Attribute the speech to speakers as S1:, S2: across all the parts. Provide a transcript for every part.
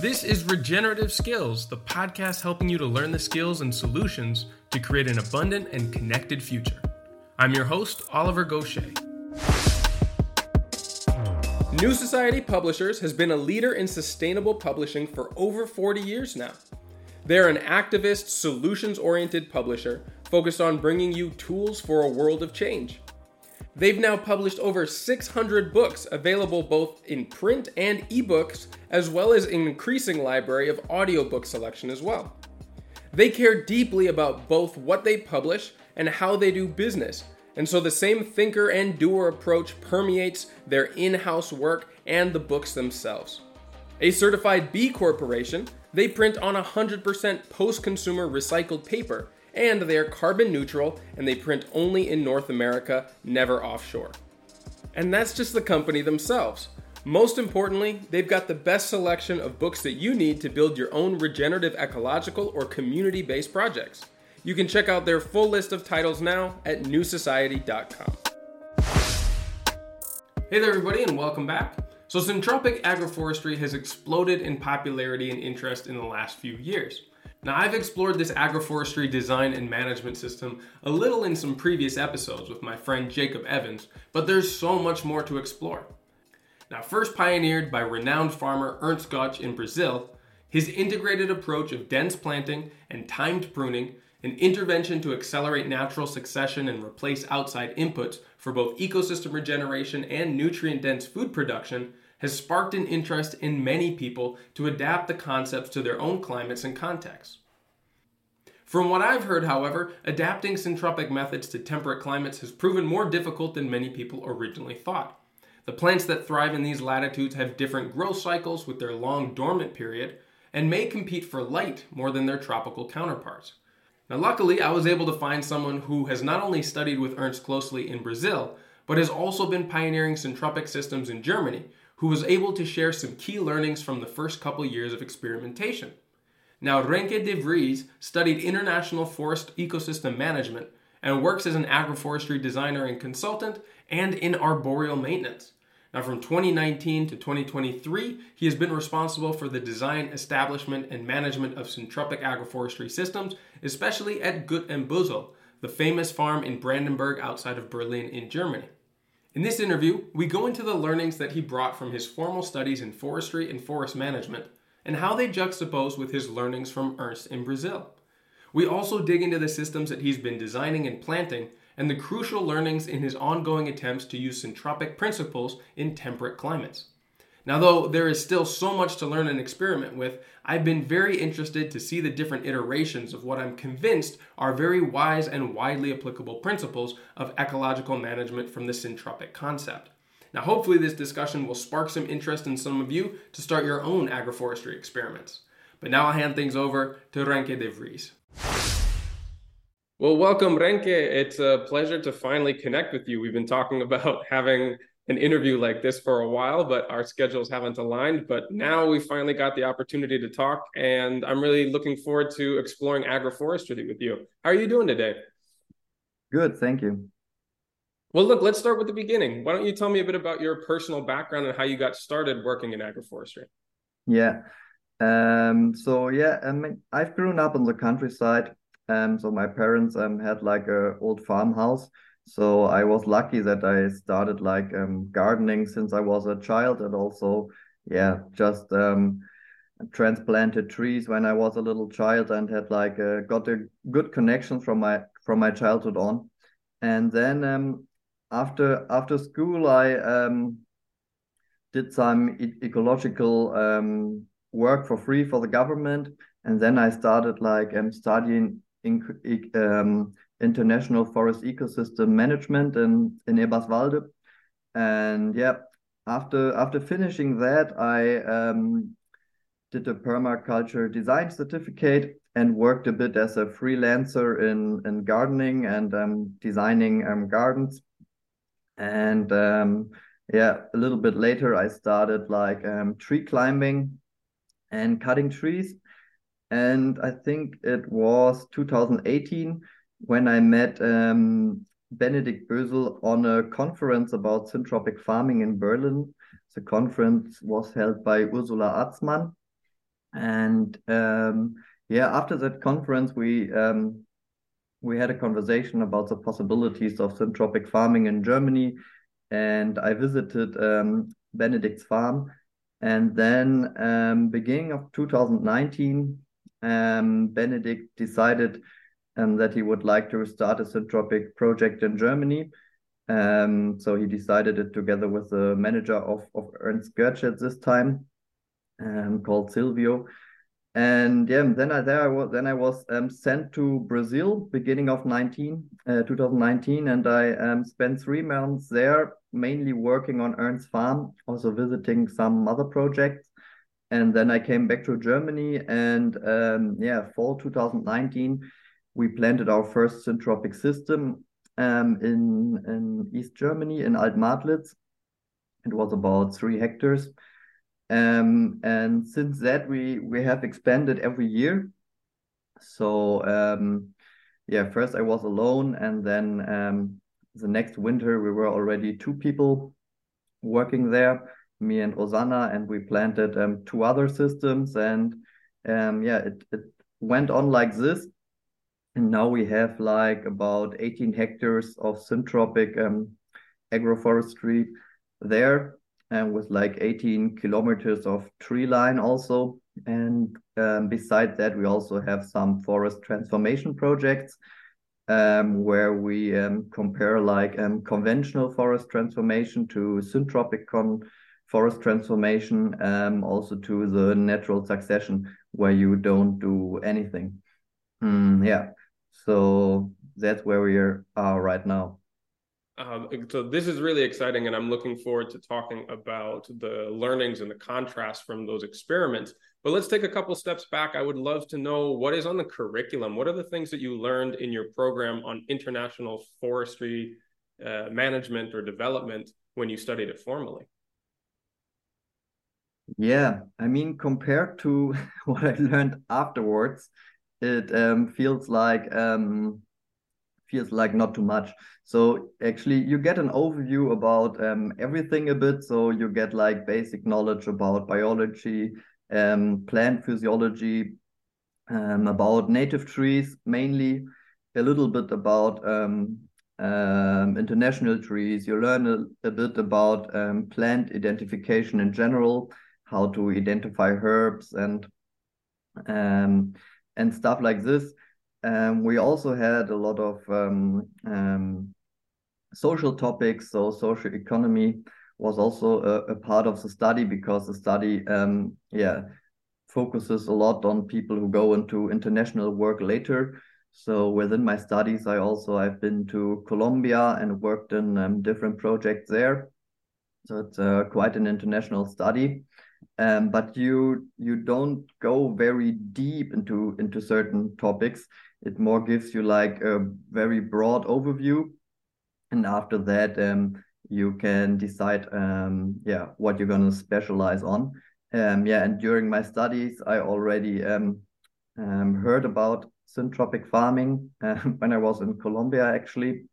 S1: This is Regenerative Skills, the podcast helping you to learn the skills and solutions to create an abundant and connected future. I'm your host, Oliver Goshey. New Society Publishers has been a leader in sustainable publishing for over 40 years now. They're an activist, solutions oriented publisher focused on bringing you tools for a world of change. They've now published over 600 books available both in print and ebooks, as well as an increasing library of audiobook selection as well. They care deeply about both what they publish and how they do business, and so the same thinker and doer approach permeates their in house work and the books themselves. A certified B Corporation, they print on 100% post consumer recycled paper and they are carbon neutral and they print only in North America, never offshore. And that's just the company themselves. Most importantly, they've got the best selection of books that you need to build your own regenerative ecological or community based projects. You can check out their full list of titles now at newsociety.com. Hey there, everybody, and welcome back. So, syntropic agroforestry has exploded in popularity and interest in the last few years. Now, I've explored this agroforestry design and management system a little in some previous episodes with my friend Jacob Evans, but there's so much more to explore. Now, first pioneered by renowned farmer Ernst Götsch in Brazil, his integrated approach of dense planting and timed pruning, an intervention to accelerate natural succession and replace outside inputs for both ecosystem regeneration and nutrient dense food production, has sparked an interest in many people to adapt the concepts to their own climates and contexts. From what I've heard, however, adapting syntropic methods to temperate climates has proven more difficult than many people originally thought. The plants that thrive in these latitudes have different growth cycles with their long dormant period and may compete for light more than their tropical counterparts. Now, luckily, I was able to find someone who has not only studied with Ernst closely in Brazil, but has also been pioneering syntropic systems in Germany, who was able to share some key learnings from the first couple years of experimentation. Now, Renke de Vries studied international forest ecosystem management and works as an agroforestry designer and consultant and in arboreal maintenance. Now, from 2019 to 2023, he has been responsible for the design, establishment, and management of syntropic agroforestry systems, especially at Gut and Bösel, the famous farm in Brandenburg outside of Berlin in Germany. In this interview, we go into the learnings that he brought from his formal studies in forestry and forest management, and how they juxtapose with his learnings from Ernst in Brazil. We also dig into the systems that he's been designing and planting, and the crucial learnings in his ongoing attempts to use syntropic principles in temperate climates. Now, though there is still so much to learn and experiment with, I've been very interested to see the different iterations of what I'm convinced are very wise and widely applicable principles of ecological management from the syntropic concept. Now, hopefully, this discussion will spark some interest in some of you to start your own agroforestry experiments. But now I'll hand things over to Renke de Vries. Well, welcome, Renke. It's a pleasure to finally connect with you. We've been talking about having an interview like this for a while, but our schedules haven't aligned. But now we finally got the opportunity to talk, and I'm really looking forward to exploring agroforestry with you. How are you doing today?
S2: Good, thank you.
S1: Well, look, let's start with the beginning. Why don't you tell me a bit about your personal background and how you got started working in agroforestry?
S2: Yeah. Um, so yeah, I mean, I've grown up in the countryside. Um, so my parents um had like a old farmhouse so I was lucky that I started like um, gardening since I was a child, and also, yeah, just um, transplanted trees when I was a little child, and had like uh, got a good connection from my from my childhood on. And then um, after after school, I um, did some e ecological um, work for free for the government, and then I started like um, studying in, um, international forest ecosystem management in in Eberswalde, and yeah, after after finishing that, I um, did a permaculture design certificate and worked a bit as a freelancer in in gardening and um, designing um, gardens, and um, yeah, a little bit later I started like um, tree climbing and cutting trees. And I think it was 2018 when I met um, Benedikt Bösel on a conference about syntropic farming in Berlin. The conference was held by Ursula Atzmann. And um, yeah, after that conference, we um, we had a conversation about the possibilities of syntropic farming in Germany, and I visited um, Benedict's farm. And then, um, beginning of 2019, um, Benedict decided um, that he would like to start a syntropic project in Germany. Um, so he decided it together with the manager of, of Ernst Götsch at this time, um, called Silvio and yeah then i there i was then i was um, sent to brazil beginning of 19 uh, 2019 and i um, spent three months there mainly working on ernst's farm also visiting some other projects and then i came back to germany and um, yeah fall 2019 we planted our first syntropic system um, in in east germany in Alt Madlitz it was about three hectares. Um, and since that, we we have expanded every year. So um, yeah, first I was alone, and then um, the next winter we were already two people working there, me and Rosanna, and we planted um, two other systems, and um, yeah, it it went on like this, and now we have like about 18 hectares of syntropic um, agroforestry there and with like 18 kilometers of tree line also. And um, beside that, we also have some forest transformation projects um, where we um, compare like um, conventional forest transformation to syntropic con forest transformation, um, also to the natural succession where you don't do anything. Mm, yeah, so that's where we are right now.
S1: Um, so this is really exciting, and I'm looking forward to talking about the learnings and the contrast from those experiments. But let's take a couple steps back. I would love to know what is on the curriculum. What are the things that you learned in your program on international forestry uh, management or development when you studied it formally?
S2: Yeah, I mean, compared to what I learned afterwards, it um, feels like um, feels like not too much. So actually, you get an overview about um, everything a bit. So you get like basic knowledge about biology, um, plant physiology, um, about native trees mainly, a little bit about um, um, international trees. You learn a, a bit about um, plant identification in general, how to identify herbs and and stuff like this. Um, we also had a lot of um, um, social topics. So social economy was also a, a, part of the study because the study, um, yeah, focuses a lot on people who go into international work later. So within my studies, I also I've been to Colombia and worked in um, different projects there. So it's uh, quite an international study um, but you you don't go very deep into into certain topics. It more gives you like a very broad overview. And after that um, you can decide um, yeah what you're going to specialize on. Um, yeah and during my studies i already um, um, heard about syntropic farming uh, when i was in colombia actually.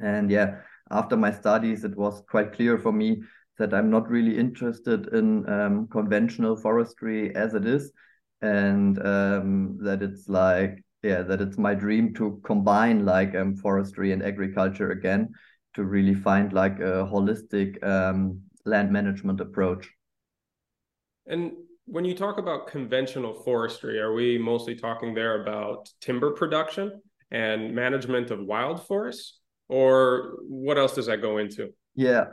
S2: And yeah after my studies it was quite clear for me that I'm not really interested in um, conventional forestry as it is, and um, that it's like yeah that it's my dream to combine like um, forestry and agriculture again to really find like a holistic um, land management approach.
S1: And when you talk about conventional forestry, are we mostly talking there about timber production and management of wild forests, or what else does that go into?
S2: Yeah,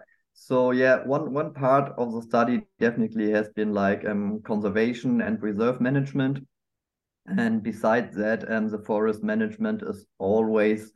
S2: so yeah, one one part of the study definitely has been like um, conservation and reserve management, and besides that, um, the forest management is always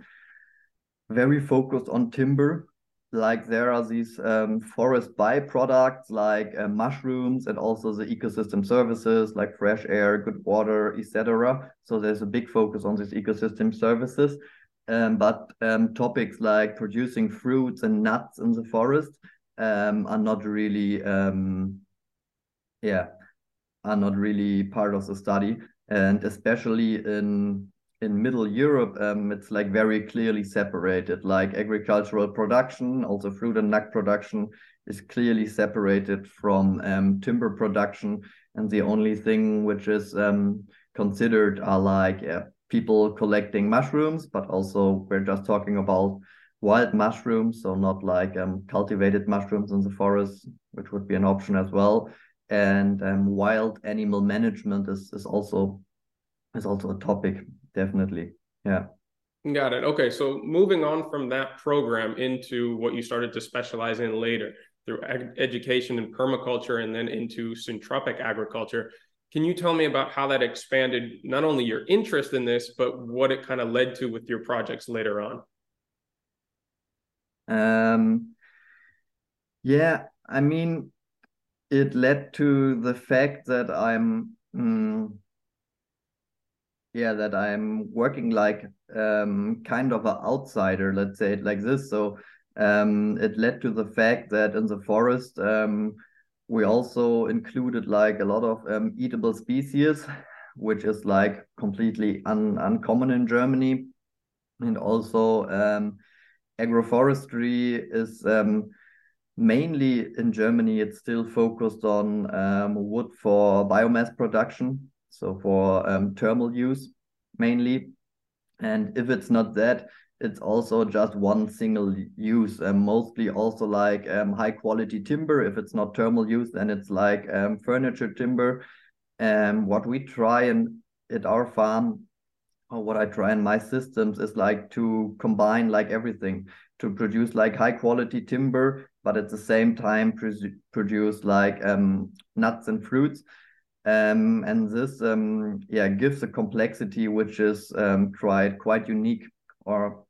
S2: very focused on timber. Like there are these um, forest byproducts like uh, mushrooms and also the ecosystem services like fresh air, good water, etc. So there's a big focus on these ecosystem services. Um, but um, topics like producing fruits and nuts in the forest um, are not really, um, yeah, are not really part of the study. And especially in in Middle Europe, um, it's like very clearly separated, like agricultural production, also fruit and nut production is clearly separated from um, timber production, and the only thing which is um, considered are like uh, people collecting mushrooms, but also we're just talking about wild mushrooms, so not like um, cultivated mushrooms in the forest, which would be an option as well. And um, wild animal management is is also is also a topic, definitely. Yeah.
S1: Got it. Okay, so moving on from that program into what you started to specialize in later through ed- education and permaculture, and then into syntropic agriculture. Can you tell me about how that expanded not only your interest in this, but what it kind of led to with your projects later on?
S2: Um, yeah, I mean, it led to the fact that I'm, mm, yeah, that I'm working like um, kind of an outsider, let's say it like this. So um, it led to the fact that in the forest, um, we also included like a lot of um, eatable species, which is like completely un uncommon in Germany. And also um, agroforestry is um, mainly in Germany, it's still focused on um, wood for biomass production, so for um, thermal use mainly. And if it's not that, it's also just one single use, and mostly also like um, high quality timber. If it's not thermal use, then it's like um, furniture timber. And what we try and at our farm what I try in my systems is like to combine like everything to produce like high quality timber, but at the same time produce like um, nuts and fruits. Um, and this um, yeah gives a complexity which is um, quite quite unique or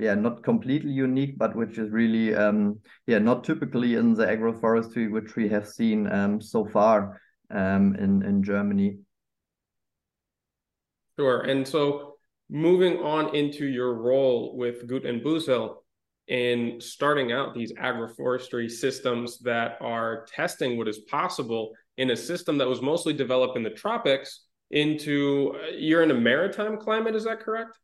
S2: yeah not completely unique but which is really um, yeah not typically in the agroforestry which we have seen um, so far um, in in Germany.
S1: Sure. And so moving on into your role with Gut and Bösel in starting out these agroforestry systems that are testing what is possible in a system that was mostly developed in the tropics into uh, you're in a maritime climate is that correct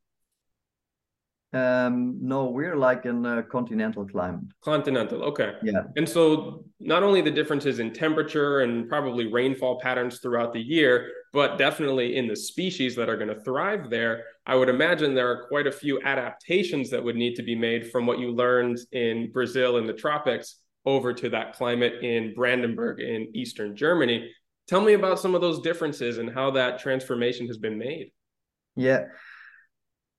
S2: um, no, we're like in a continental climate.
S1: Continental, okay.
S2: Yeah.
S1: And so not only the differences in temperature and probably rainfall patterns throughout the year, but definitely in the species that are going to thrive there, I would imagine there are quite a few adaptations that would need to be made from what you learned in Brazil in the tropics over to that climate in Brandenburg in Eastern Germany. Tell me about some of those differences and how that transformation has been made.
S2: Yeah.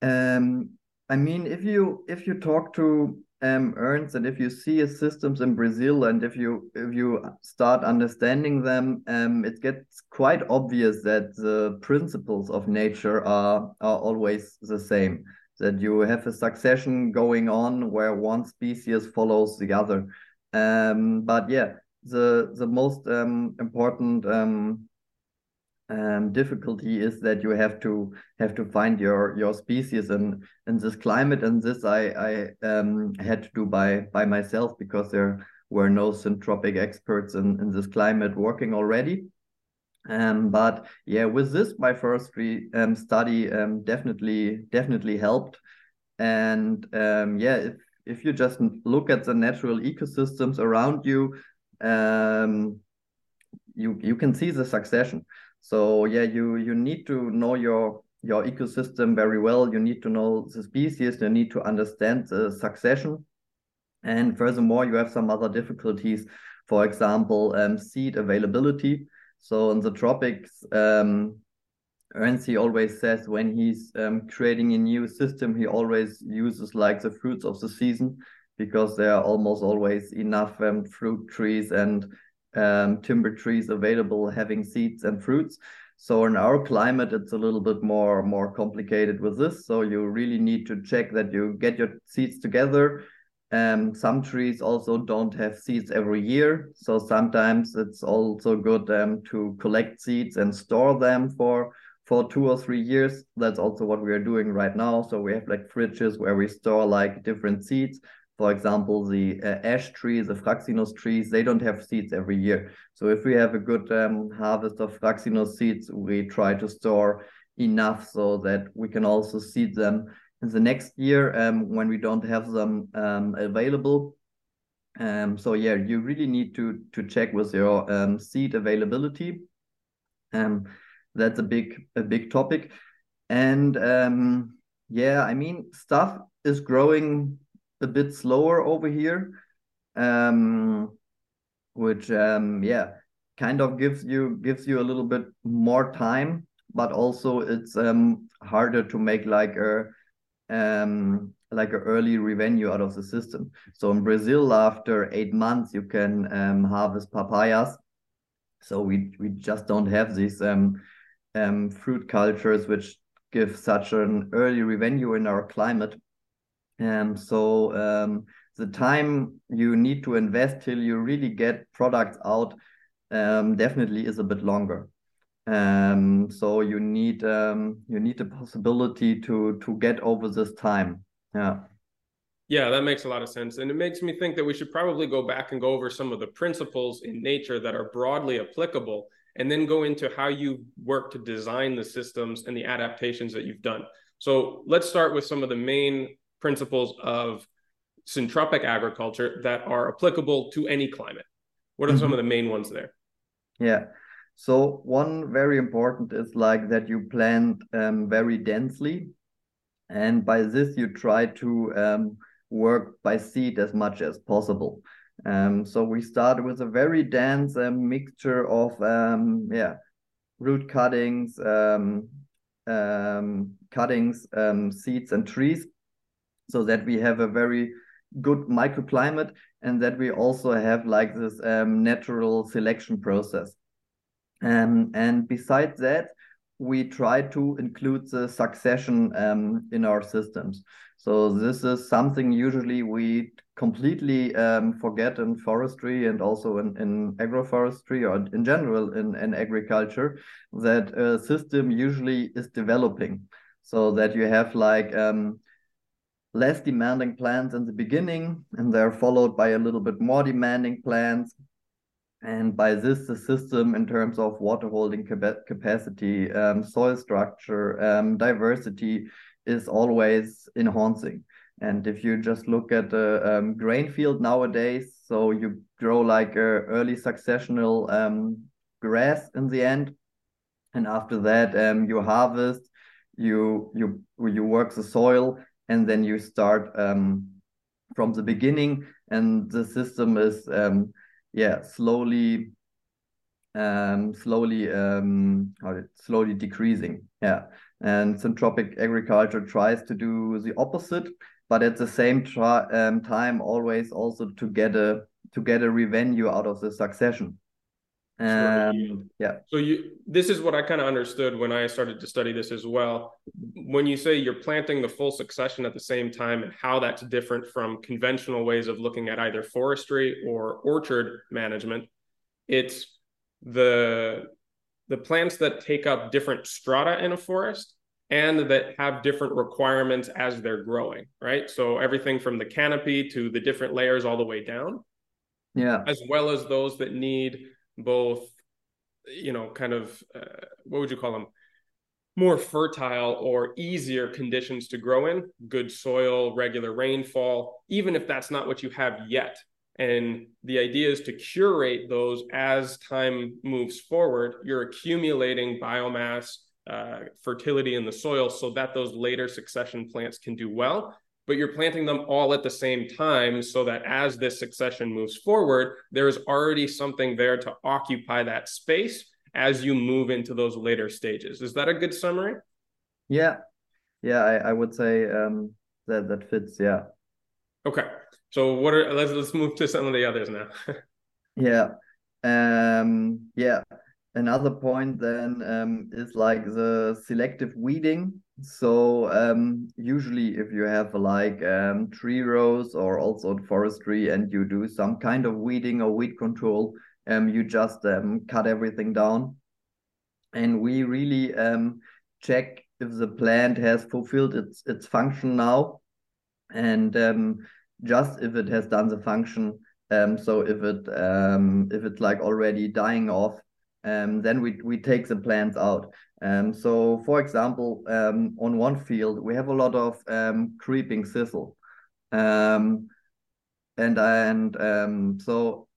S2: Um, I mean, if you if you talk to um, Ernst and if you see his systems in Brazil and if you if you start understanding them, um, it gets quite obvious that the principles of nature are are always the same. That you have a succession going on where one species follows the other. Um, but yeah, the the most um, important um, difficulty is that you have to have to find your your species in in this climate and this I I um, had to do by by myself because there were no syntropic experts in in this climate working already. Um, but yeah, with this my first um, study um, definitely definitely helped. And um, yeah, if if you just look at the natural ecosystems around you, um, you you can see the succession. So yeah, you you need to know your your ecosystem very well. You need to know the species. You need to understand the succession. And furthermore, you have some other difficulties. For example, um, seed availability. So in the tropics, um, Ernst always says when he's um, creating a new system, he always uses like the fruits of the season because there are almost always enough um, fruit trees and um, timber trees available having seeds and fruits. So in our climate, it's a little bit more more complicated with this. So you really need to check that you get your seeds together. Um, some trees also don't have seeds every year, so sometimes it's also good um, to collect seeds and store them for for two or three years. That's also what we are doing right now. So we have like fridges where we store like different seeds for example, the uh, ash trees, the fraxinus trees, they don't have seeds every year. So if we have a good um, harvest of fraxinus seeds, we try to store enough so that we can also seed them in the next year um, when we don't have them um, available. Um, so yeah, you really need to to check with your um, seed availability. Um, that's a big a big topic, and yeah, I mean stuff is growing a bit slower over here, um, which um, yeah, kind of gives you gives you a little bit more time, but also it's um, harder to make like a um, like an early revenue out of the system. So in Brazil, after eight months, you can um, harvest papayas. So we we just don't have these um, um, fruit cultures which give such an early revenue in our climate. And um, so um, the time you need to invest till you really get products out um, definitely is a bit longer. Um, so you need um, you need the possibility to to get over this time. Yeah.
S1: Yeah, that makes a lot of sense. And it makes me think that we should probably go back and go over some of the principles in nature that are broadly applicable and then go into how you work to design the systems and the adaptations that you've done. So let's start with some of the main principles of syntropic agriculture that are applicable to any climate. What are mm-hmm. some of the main ones there?
S2: Yeah. So one very important is like that you plant um, very densely and by this you try to um, work by seed as much as possible. Um, so we start with a very dense uh, mixture of um, yeah root cuttings, um, um, cuttings, um, seeds, and trees, so that we have a very good microclimate and that we also have like this natural selection process. and and besides that, we try to include the succession um, in our systems. So this is something usually we completely um, forget in forestry and also in, in agroforestry or in general in, in agriculture that a system usually is developing so that you have like um, less demanding plants in the beginning and they're followed by a little bit more demanding plants and by this, the system in terms of water holding capacity, um, soil structure, um, diversity is always enhancing. And if you just look at the um, grain field nowadays, so you grow like a early successional um, grass in the end, and after that um, you harvest, you you you work the soil, and then you start um, from the beginning, and the system is um, yeah slowly um slowly um slowly decreasing yeah. And syntropic agriculture tries to do the opposite but at the same um, time always also to get a to get a revenue out of the succession um, yeah.
S1: So you this is what i kind of understood when i started to study this as well. When you say you're planting the full succession at the same time and how that's different from conventional ways of looking at either forestry or orchard management it's the the plants that take up different strata in a forest and that have different requirements as they're growing right? So everything from the canopy to the different layers all the way down.
S2: Yeah.
S1: As well as those that need both you know kind of uh, what would you call them? More fertile or easier conditions to grow in good soil regular rainfall even if that's not what you have yet. And the idea is to curate those as time moves forward. You're accumulating biomass uh, fertility in the soil so that those later succession plants can do well but you're planting them all at the same time so that as this succession moves forward, there's already something there to occupy that space as you move into those later stages. Is that a good summary?
S2: Yeah. Yeah, I, I would say um, that that fits. Yeah.
S1: Okay. So what are let's let's move to some of the others now.
S2: yeah. Um yeah. Another point then um, is like the selective weeding so um, usually, if you have like um, tree rows or also forestry, and you do some kind of weeding or weed control, um, you just um, cut everything down, and we really um, check if the plant has fulfilled its its function now, and um, just if it has done the function. Um, so if it um, if it's like already dying off, um, then we, we take the plants out. Um, so, for example, um, on one field, we have a lot of um, creeping thistle. Um, and and um, so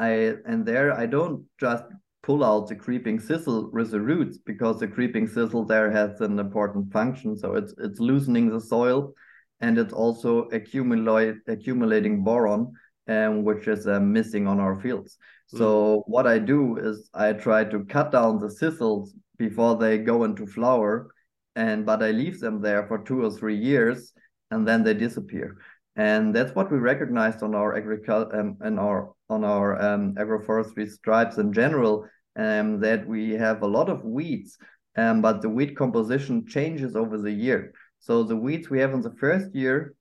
S2: I and there I don't just pull out the creeping thistle with the roots because the creeping thistle there has an important function. So it's it's loosening the soil, and it's also accumulate accumulating boron, um, which is uh, missing on our fields. So mm. what I do is I try to cut down the thistles before they go into flower, and but I leave them there for two or three years, and then they disappear. And that's what we recognized on our agriculture um, and our on our um, agroforestry stripes in general, um, that we have a lot of weeds, um, but the weed composition changes over the year. So the weeds we have in the first year,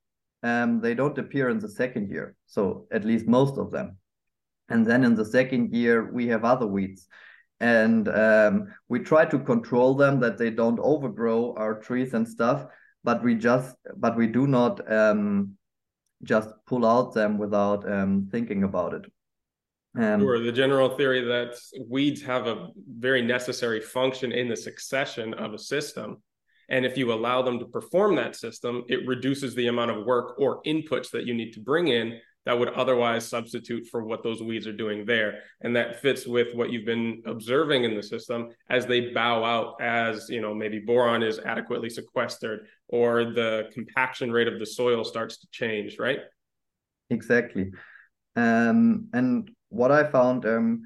S2: um, they don't appear in the second year. So at least most of them. And then in the second year, we have other weeds. And um, we try to control them that they don't overgrow our trees and stuff. But we just, but we do not um, just pull out them without um, thinking about it.
S1: Um, sure. The general theory that weeds have a very necessary function in the succession of a system. And if you allow them to perform that system, it reduces the amount of work or inputs that you need to bring in that would otherwise substitute for what those weeds are doing there. And that fits with what you've been observing in the system as they bow out as, you know, maybe boron is adequately sequestered or the compaction rate of the soil starts to change, right?
S2: Exactly. Um, and what I found um,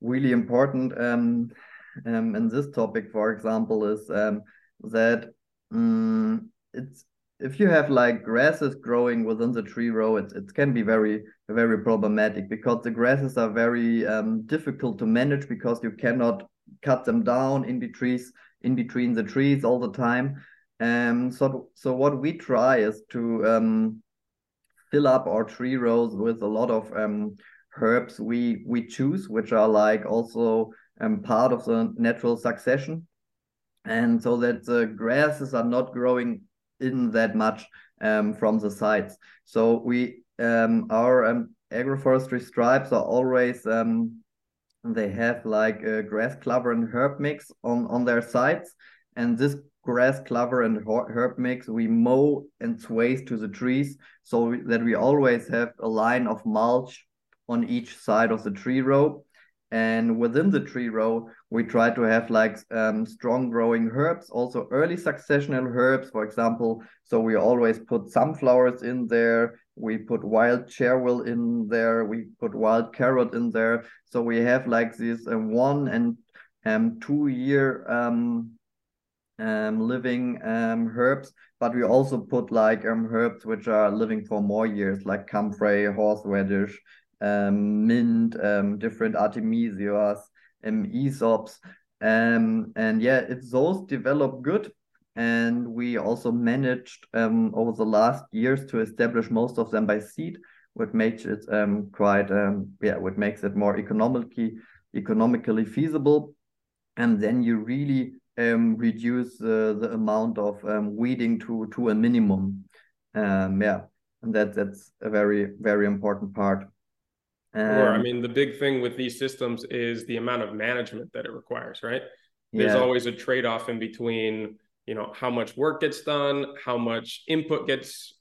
S2: really important um, um, in this topic, for example, is um, that um, it's if you have like grasses growing within the tree row, it, it can be very, very problematic because the grasses are very um, difficult to manage because you cannot cut them down in between, in between the trees all the time. Um, so, so what we try is to um, fill up our tree rows with a lot of um, herbs we we choose, which are like also um, part of the natural succession, and so that the grasses are not growing in that much um, from the sides. So we um, our um, agroforestry stripes are always um, they have like a grass clover and herb mix on on their sides, and this grass clover and herb mix we mow and sways to the trees so that we always have a line of mulch on each side of the tree row and within the tree row, we try to have like um, strong growing herbs, also early successional herbs, for example. So we always put sunflowers in there. We put wild chervil in there. We put wild carrot in there. So we have like these uh, one and um, two year um, um, living um, herbs, but we also put like herbs which are living for more years, like comfrey, horseradish, um, mint, um, different artemisias, um, hyssops. Um, and yeah, it's those develop good. And we also managed um, over the last years to establish most of them by seed, which makes it um, quite, um, yeah, what makes it more economically economically feasible. And then you really um, reduce uh, the amount of um, weeding to to a minimum. Um, yeah, and that that's a very very important part.
S1: Or, I mean, the big thing with these systems is the amount of management that it requires, right? There's yeah. always a trade off in between, you know, how much work gets done, how much input gets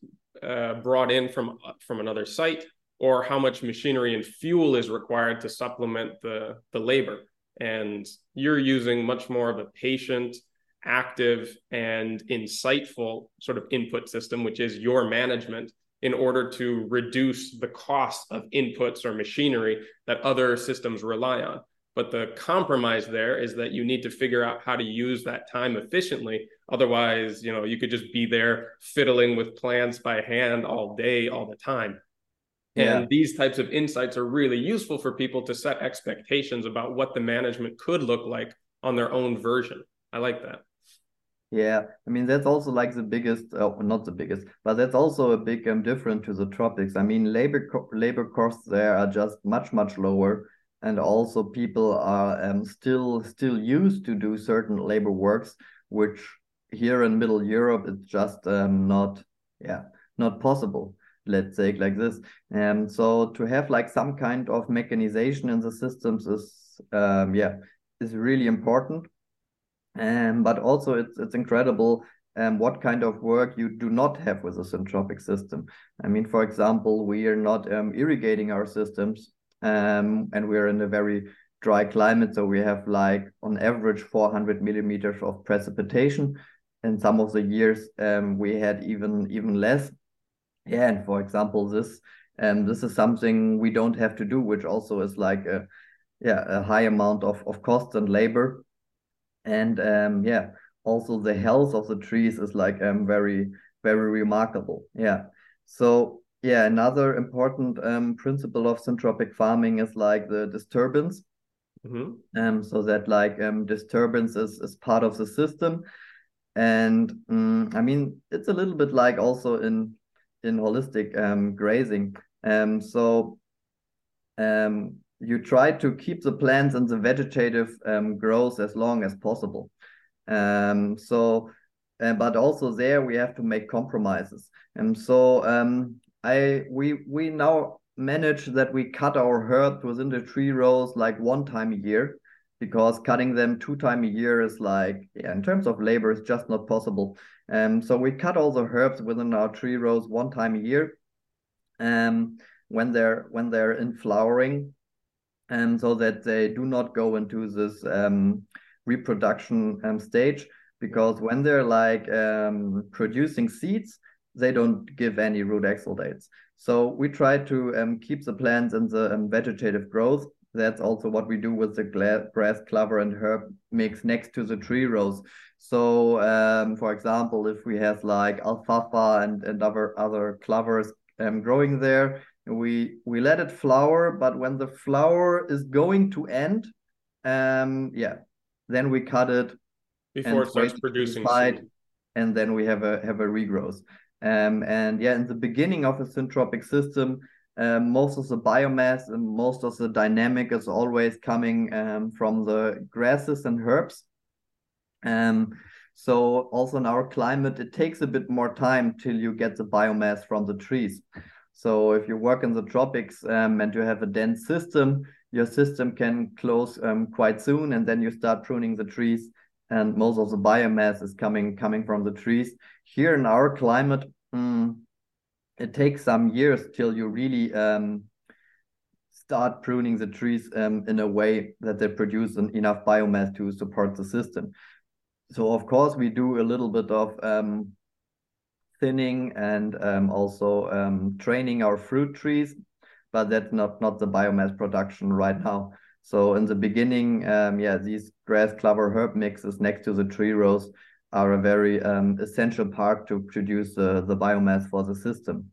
S1: uh, brought in from from another site, or how much machinery and fuel is required to supplement the the labor. And you're using much more of a patient, active, and insightful sort of input system, which is your management in order to reduce the cost of inputs or machinery that other systems rely on. But the compromise there is that you need to figure out how to use that time efficiently. Otherwise, you know, you could just be there fiddling with plants by hand all day, all the time. Yeah. And these types of insights are really useful for people to set expectations about what the management could look like on their own version. I like that.
S2: Yeah, I mean that's also like the biggest, uh, not the biggest, but that's also a big um, difference to the tropics. I mean, labor co labor costs there are just much much lower, and also people are um, still still used to do certain labor works, which here in Middle Europe it's just um, not yeah not possible. Let's say like this, and so to have like some kind of mechanization in the systems is um, yeah is really important um, but also it's it's incredible um, what kind of work you do not have with a syntropic system. I mean, for example, we are not um, irrigating our systems um, and we're in a very dry climate. So we have like on average 400 millimeters of precipitation. In some of the years, um, we had even even less. Yeah, and for example, this um, this is something we don't have to do, which also is like a yeah a high amount of of cost and labor. And um, yeah, also the health of the trees is like um very very remarkable. Yeah. So yeah, another important um, principle of syntropic farming is like the disturbance. Mm-hmm. Um, so that like um, disturbance is, is part of the system, and um, I mean it's a little bit like also in in holistic um, grazing. Um, so um, you try to keep the plants and the vegetative um, growth as long as possible. Um, so, uh, but also there we have to make compromises. And so um, I we we now manage that we cut our herbs within the tree rows like one time a year because cutting them two time a year is like yeah, in terms of labor is just not possible. Um, so we cut all the herbs within our tree rows one time a year. Um, when they're when they're in flowering, um, so that they do not go into this um, reproduction um, stage because when they're like um, producing seeds, they don't give any root exudates. So we try to um, keep the plants in the um, vegetative growth. That's also what we do with the grass, clover, and herb mix next to the tree rows. So, for example, if we have like alfalfa and, and other other clovers growing there, we we let it flower. But when the flower is going to end, um, yeah, then we cut it
S1: before it starts producing seed.
S2: and then we have a have a regrowth. Um, and yeah, in the beginning of a syntropic system, um, most of the biomass and most of the dynamic is always coming um, from the grasses and herbs. Um, so also in our climate, it takes a bit more time till you get the biomass from the trees. So if you work in the tropics um, and you have a dense system, your system can close um, quite soon, and then you start pruning the trees, and most of the biomass is coming coming from the trees. Here in our climate, mm, it takes some years till you really um, start pruning the trees um, in a way that they produce an, enough biomass to support the system. So of course we do a little bit of um, thinning and um, also um, training our fruit trees but that's not not the biomass production right now. So in the beginning, um, yeah, these grass clover herb mixes next to the tree rows are a very um, essential part to produce uh, the biomass for the system.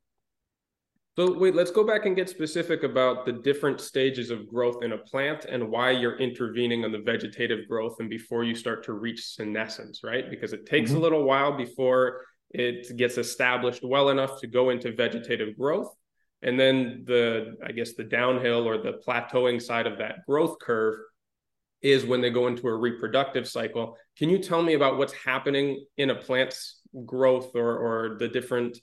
S1: So wait, let's go back and get specific about the different stages of growth in a plant and why you're intervening on the vegetative growth and before you start to reach senescence, right? Because it takes mm-hmm. a little while before it gets established well enough to go into vegetative growth. And then the, I guess, the downhill or the plateauing side of that growth curve is when they go into a reproductive cycle. Can you tell me about what's happening in a plant's growth or, or the different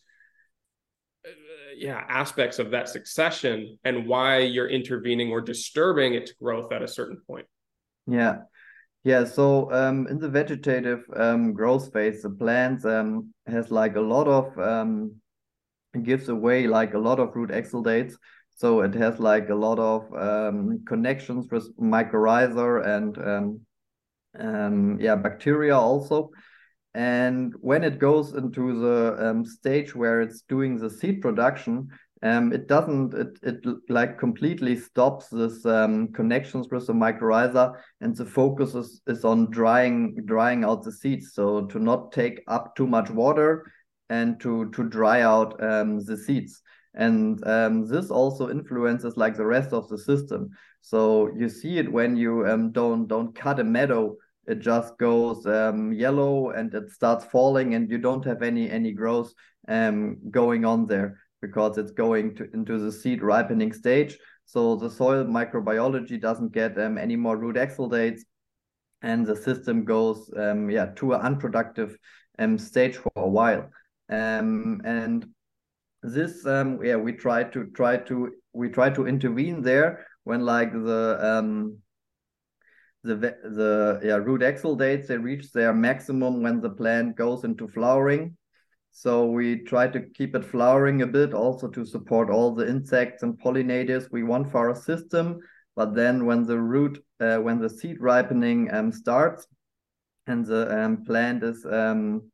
S1: uh, yeah aspects of that succession and why you're intervening or disturbing its growth at a certain point
S2: yeah yeah so um, in the vegetative um, growth phase the plant um, has like a lot of um, gives away like a lot of root exudates. So it has like a lot of um, connections with mycorrhiza and um, um, yeah, bacteria also. And when it goes into the um, stage where it's doing the seed production, um, it doesn't it, it like completely stops this um, connections with the mycorrhiza and the focus is, is on drying drying out the seeds. So to not take up too much water and to to dry out um, the seeds. And um, this also influences like the rest of the system. So you see it when you um, don't don't cut a meadow it just goes um, yellow and it starts falling and you don't have any any growth going on there because it's going to, into the seed ripening stage so the soil microbiology doesn't get um, any more root exudates and the system goes um, yeah to an unproductive um, stage for a while um, and this um, yeah we try to try to we try to intervene there when like the um, the the yeah, root exudates they reach their maximum when the plant goes into flowering. So we try to keep it flowering a bit, also to support all the insects and pollinators we want for our system. But then when the root, uh, when the seed ripening um, starts, and the um, plant is um,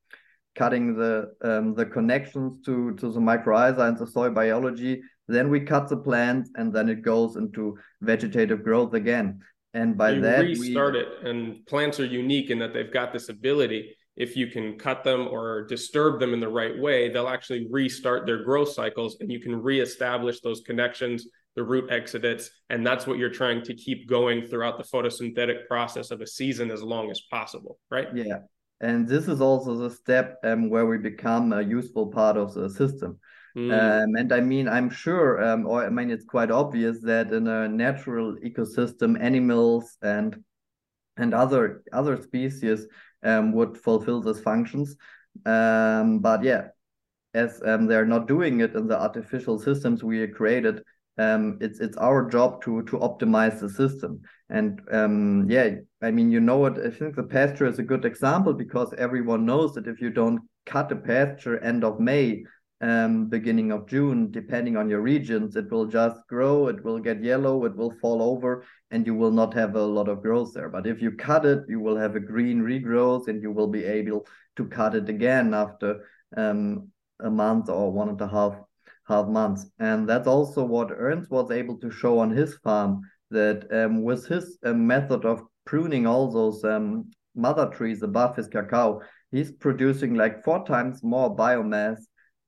S2: cutting the um, the connections to to the mycorrhiza and the soil biology, then we cut the plant, and then it goes into vegetative growth again. And by
S1: you
S2: that,
S1: restart we... it. And plants are unique in that they've got this ability if you can cut them or disturb them in the right way, they'll actually restart their growth cycles and you can reestablish those connections, the root exudates. And that's what you're trying to keep going throughout the photosynthetic process of a season as long as possible, right?
S2: Yeah. And this is also the step um, where we become a useful part of the system. Mm. Um, and I mean, I'm sure, um, or I mean, it's quite obvious that in a natural ecosystem, animals and and other other species um, would fulfill these functions. Um, but yeah, as um, they're not doing it in the artificial systems we created, um, it's it's our job to to optimize the system. And um, yeah, I mean, you know what? I think the pasture is a good example because everyone knows that if you don't cut a pasture end of May, um, beginning of June, depending on your regions, it will just grow, it will get yellow, it will fall over, and you will not have a lot of growth there. But if you cut it, you will have a green regrowth and you will be able to cut it again after um, a month or one and a half half months. And that's also what Ernst was able to show on his farm that um, with his uh, method of pruning all those um, mother trees above his cacao, he's producing like four times more biomass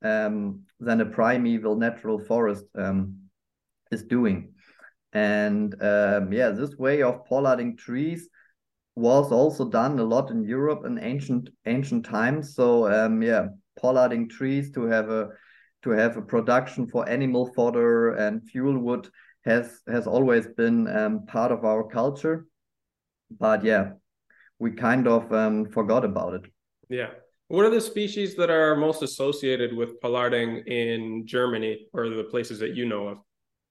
S2: um, than a primeval natural forest um, is doing. And um, yeah, this way of pollarding trees was also done a lot in Europe in ancient ancient times. So um, yeah, pollarding trees to have a to have a production for animal fodder and fuel wood has has always been um, part of our culture. But yeah, we kind of um, forgot about it.
S1: Yeah, what are the species that are most associated with pollarding in Germany or the places that you know of?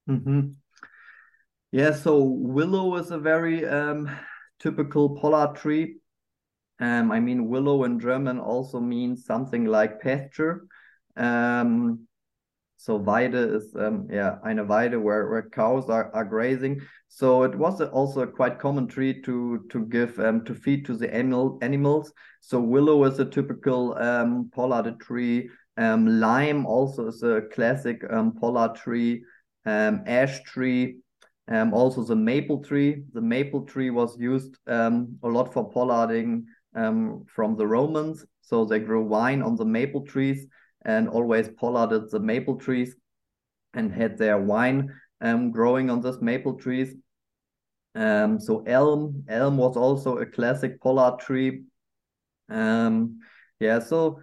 S2: Mm-hmm. Yeah, so willow is a very um, typical pollard tree. Um, I mean, willow in German also means something like pasture. Um, so Weide is um, yeah eine Weide where, where cows are, are grazing. So it was also a quite common tree to to give um, to feed to the animal animals. So willow is a typical um, pollard tree. Um, lime also is a classic um, pollard tree. Um, ash tree. Um, also the maple tree. The maple tree was used um, a lot for pollarding um, from the Romans. So they grew wine on the maple trees and always pollarded the maple trees and had their wine um, growing on these maple trees. Um, so elm, elm was also a classic pollard tree. Um, yeah, so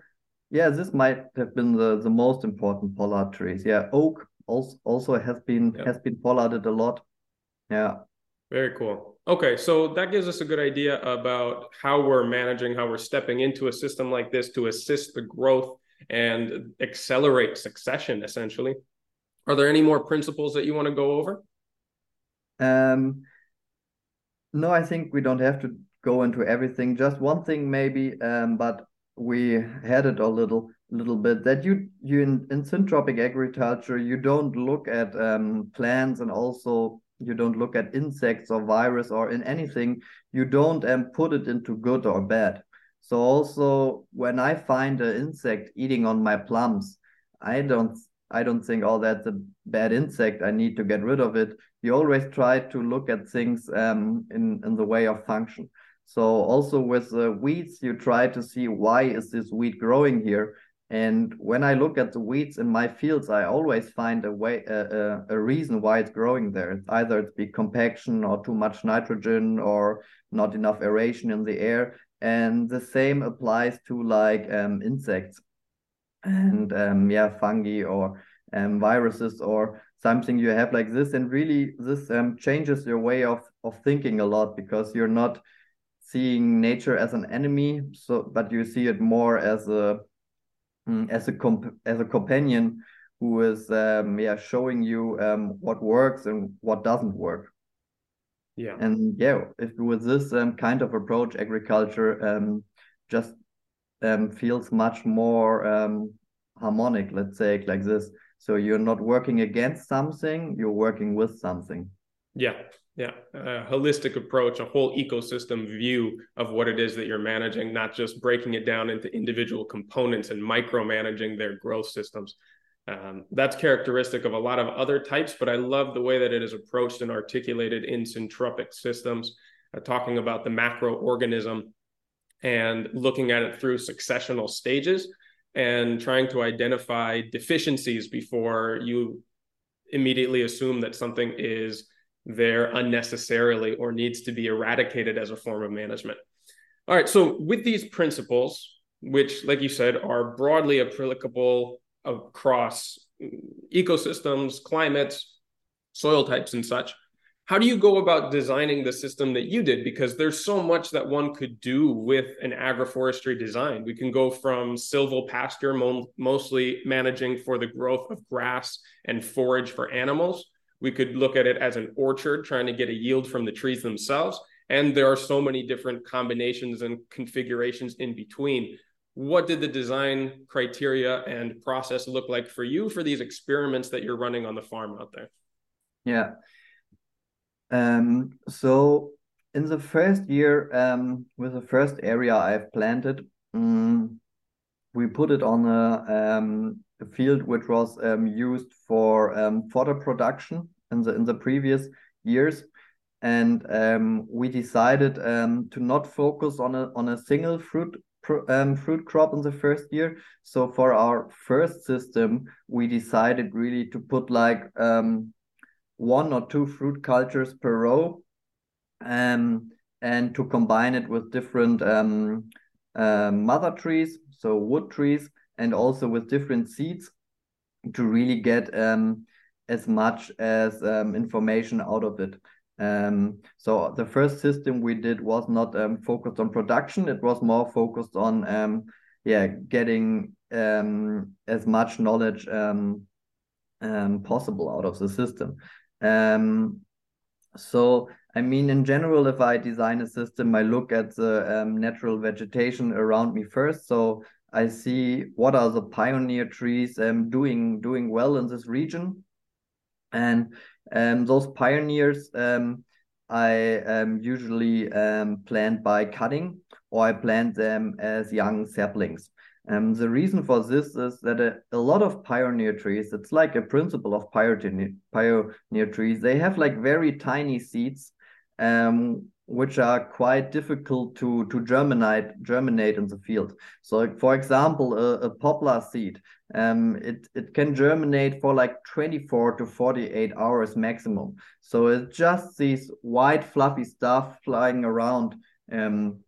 S2: yeah, this might have been the, the most important pollard trees. Yeah, oak also also has been has been pollarded a lot. Yeah.
S1: Very cool. Okay, so that gives us a good idea about how we're managing, how we're stepping into a system like this to assist the growth and accelerate succession essentially. Are there any more principles that you want to go over?
S2: Um no i think we don't have to go into everything. Just one thing maybe um but we had it a little little bit that you you in, in syntropic agriculture you don't look at um plants and also you don't look at insects or virus or in anything. You don't um, put it into good or bad so also when I find an insect eating on my plums, I don't I don't think, oh, that's a bad insect. I need to get rid of it. You always try to look at things um, in in the way of function. So also with the weeds, you try to see why is this weed growing here. And when I look at the weeds in my fields, I always find a way a, a, a reason why it's growing there. Either it's be compaction or too much nitrogen or not enough aeration in the air and the same applies to like um, insects and um, yeah fungi or um, viruses or something you have like this. And really this um, changes your way of of thinking a lot because you're not seeing nature as an enemy. So but you see it more as a mm, as a comp as a companion who is um, yeah showing you um, what works and what doesn't work Yeah. And yeah, if with this um, kind of approach, agriculture um, just um, feels much more um, harmonic, let's say like this. So you're not working against something, you're working with something.
S1: Yeah, yeah. A holistic approach, a whole ecosystem view of what it is that you're managing, not just breaking it down into individual components and micromanaging their growth systems. Um, that's characteristic of a lot of other types, but I love the way that it is approached and articulated in syntropic systems, uh, talking about the macroorganism and looking at it through successional stages and trying to identify deficiencies before you immediately assume that something is there unnecessarily or needs to be eradicated as a form of management. All right, so with these principles, which, like you said, are broadly applicable across ecosystems, climates, soil types, and such. How do you go about designing the system that you did? Because there's so much that one could do with an agroforestry design. We can go from silvopasture, mo- mostly managing for the growth of grass and forage for animals. We could look at it as an orchard, trying to get a yield from the trees themselves. And there are so many different combinations and configurations in between what did the design criteria and process look like for you for these experiments that you're running on the farm out there?
S2: Yeah. Um, so in the first year, um, with the first area I've planted, um, we put it on a, um, a field which was um, used for um, fodder production in the in the previous years, and um, we decided um, to not focus on a on a single fruit um, fruit crop in the first year. So for our first system, we decided really to put like um, one or two fruit cultures per row, um, and to combine it with different um, uh, mother trees, so wood trees, and also with different seeds to really get um, as much as um, information out of it. Um, so the first system we did was not um, focused on production; it was more focused on, um, yeah, getting um, as much knowledge um, um, possible out of the system. so I mean, in general, if I design a system, I look at the natural vegetation around me first. So I see what are the pioneer trees doing doing well in this region, and um, those pioneers um, I um, usually um, plant by cutting or I plant them as young saplings. Um, the reason for this is that a, a, lot of pioneer trees, it's like a principle of pioneer, pioneer trees, they have like very tiny seeds um, which are quite difficult to to germinate germinate in the field. So, for example, a, a poplar seed, um, it it can germinate for like 24 to 48 hours maximum. So it's just these white fluffy stuff flying around um,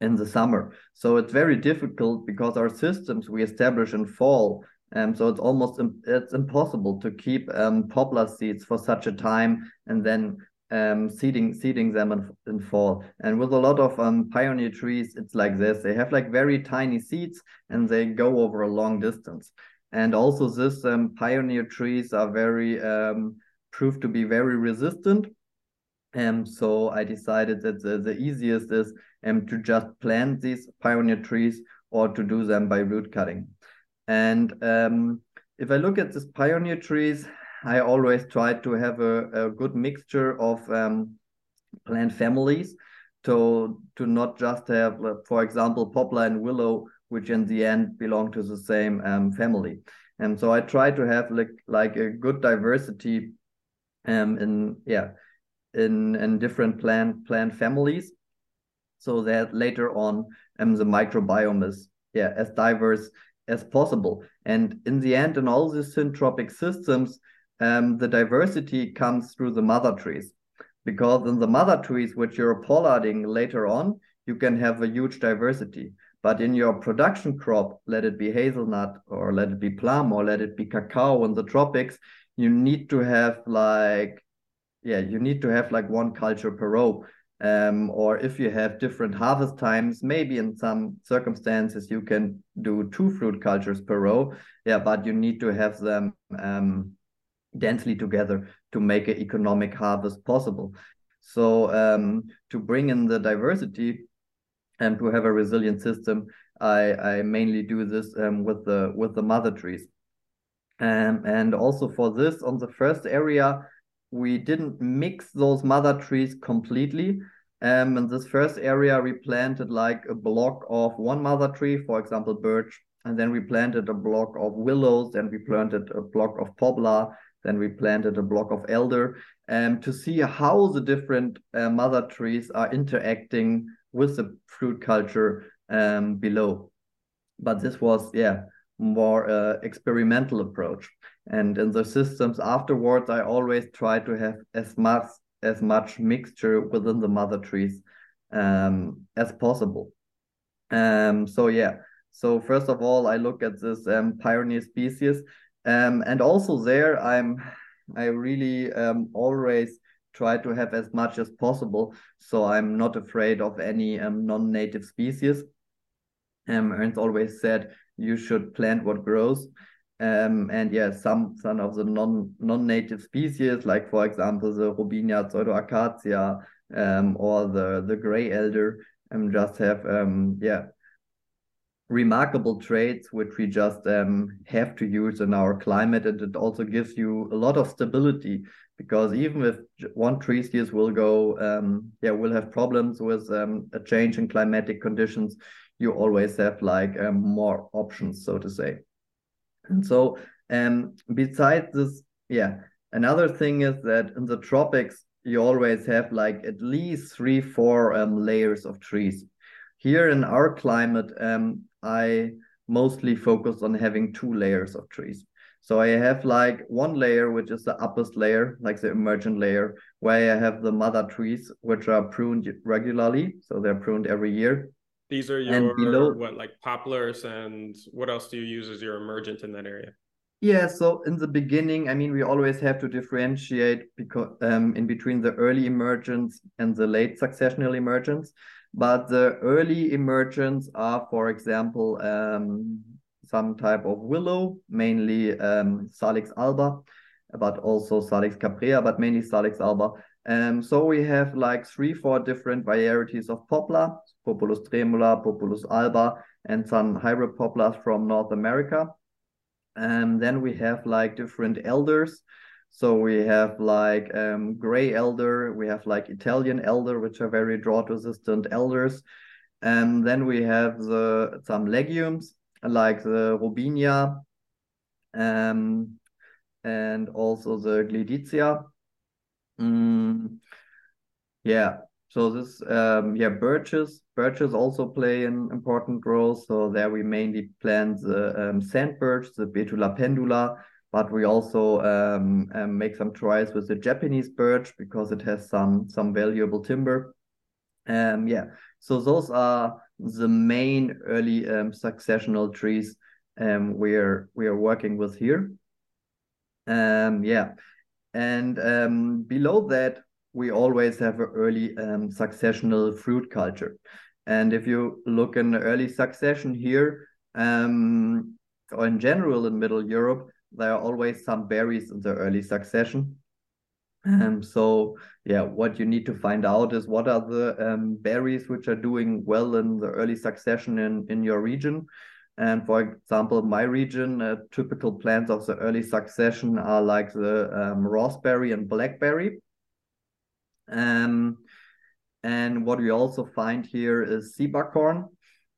S2: in the summer. So it's very difficult because our systems we establish in fall. Um, so it's almost it's impossible to keep um, poplar seeds for such a time and then um, seeding seeding them in, in fall. And with a lot of um, pioneer trees, it's like this. They have like very tiny seeds and they go over a long distance. And also this um, pioneer trees are very um, proved to be very resistant. And um, so I decided that the, the easiest is um, to just plant these pioneer trees or to do them by root cutting. And um, if I look at these pioneer trees, I always try to have a, a good mixture of um, plant families to to not just have, for example, poplar and willow, which in the end belong to the same um, family. And so I try to have like like a good diversity um, in yeah in in different plant plant families, so that later on um, the microbiome is yeah as diverse as possible. And in the end, in all these syntropic systems, um, the diversity comes through the mother trees. Because in the mother trees, which you're pollarding later on, you can have a huge diversity. But in your production crop, let it be hazelnut or let it be plum or let it be cacao in the tropics, you need to have like, yeah, you need to have like one culture per row. Um, or if you have different harvest times, maybe in some circumstances you can do two fruit cultures per row. Yeah, but you need to have them um, densely together to make an economic harvest possible. So um, to bring in the diversity and to have a resilient system, I, I mainly do this um, with the with the mother trees. Um, and also for this, on the first area, we didn't mix those mother trees completely. Um, in this first area, we planted like a block of one mother tree, for example, birch, and then we planted a block of willows, then we planted a block of poplar, then we planted a block of elder, um, to see how the different uh, mother trees are interacting with the fruit culture um, below. But this was, yeah, more uh, experimental approach. And in the systems afterwards, I always try to have as much as much mixture within the mother trees um, as possible. Um, so yeah, so first of all, I look at this um, pioneer species, um, and also there I'm I really um, always try to have as much as possible. So I'm not afraid of any um, non-native species. Um, Ernst always said you should plant what grows. Um, and yeah, some some of the non non-native species, like for example the Robinia pseudoacacia um, or the the gray elder, um, just have um, yeah remarkable traits which we just um, have to use in our climate, and it also gives you a lot of stability because even if one tree species will go um, yeah will have problems with um, a change in climatic conditions you always have like um, more options, so to say. And so, um, besides this, yeah, another thing is that in the tropics, you always have like at least three, four um, layers of trees. Here in our climate, um, I mostly focus on having two layers of trees. So I have like one layer, which is the uppest layer, like the emergent layer, where I have the mother trees, which are pruned regularly. So they're pruned every year.
S1: These are your below, what like poplars and what else do you use as your emergent in that area?
S2: Yeah, so in the beginning, I mean, we always have to differentiate because um, in between the early emergence and the late successional emergence. But the early emergence are, for example, um, some type of willow, mainly um, Salix alba, but also Salix caprea, but mainly Salix alba. Um, so we have like three, four different varieties of poplar, Populus tremula, Populus alba, and some hybrid poplars from North America. And then we have like different elders. So we have like um, gray elder, we have like Italian elder, which are very drought resistant elders. And then we have the some legumes like the Robinia um, and also the Gleditsia. Mm, yeah, so this, um, yeah, birches. Birches also play an important role. So there we mainly plant the um, sand birch, the Betula pendula, but we also um, um, make some tries with the Japanese birch because it has some some valuable timber. Um, yeah, so those are the main early um, successional trees um, we're we are working with here. Um, yeah, and below that we always have an early successional fruit culture. And if you look in the early succession here, or in general in Middle Europe, there are always some berries in the early succession. Um, so yeah, what you need to find out is what are the um, berries which are doing well in the early succession in, in your region. And for example, my region, uh, typical plants of the early succession are like the um, raspberry and blackberry. Um, and what we also find here is sea buckthorn.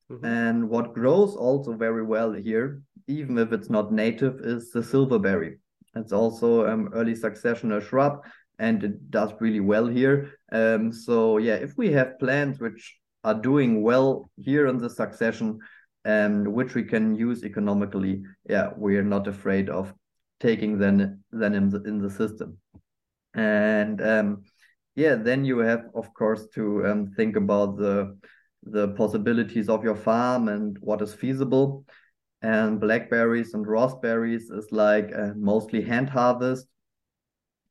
S2: Mm -hmm. And what grows also very well here, even if it's not native, is the silverberry. It's also um, early successional shrub, and it does really well here. Um, so yeah, if we have plants which are doing well here in the succession, and um, which we can use economically, yeah, we are not afraid of taking them then in the in the system. And um, yeah, then you have, of course, to um, think about the the possibilities of your farm and what is feasible. And blackberries and raspberries is like uh, mostly hand harvest,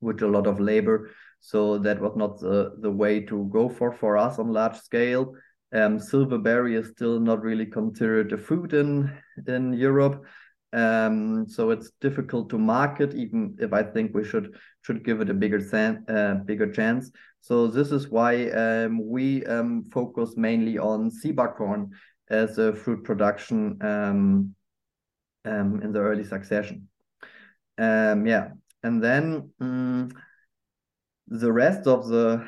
S2: with a lot of labor. So that was not the, the way to go for for us on large scale. Um, silverberry is still not really considered a food in in Europe. Um, so it's difficult to market, even if I think we should should give it a bigger san- uh, bigger chance. So this is why um, we um, focus mainly on sea buckthorn as a fruit production um, in the early succession. Um, yeah, and then um, the rest of the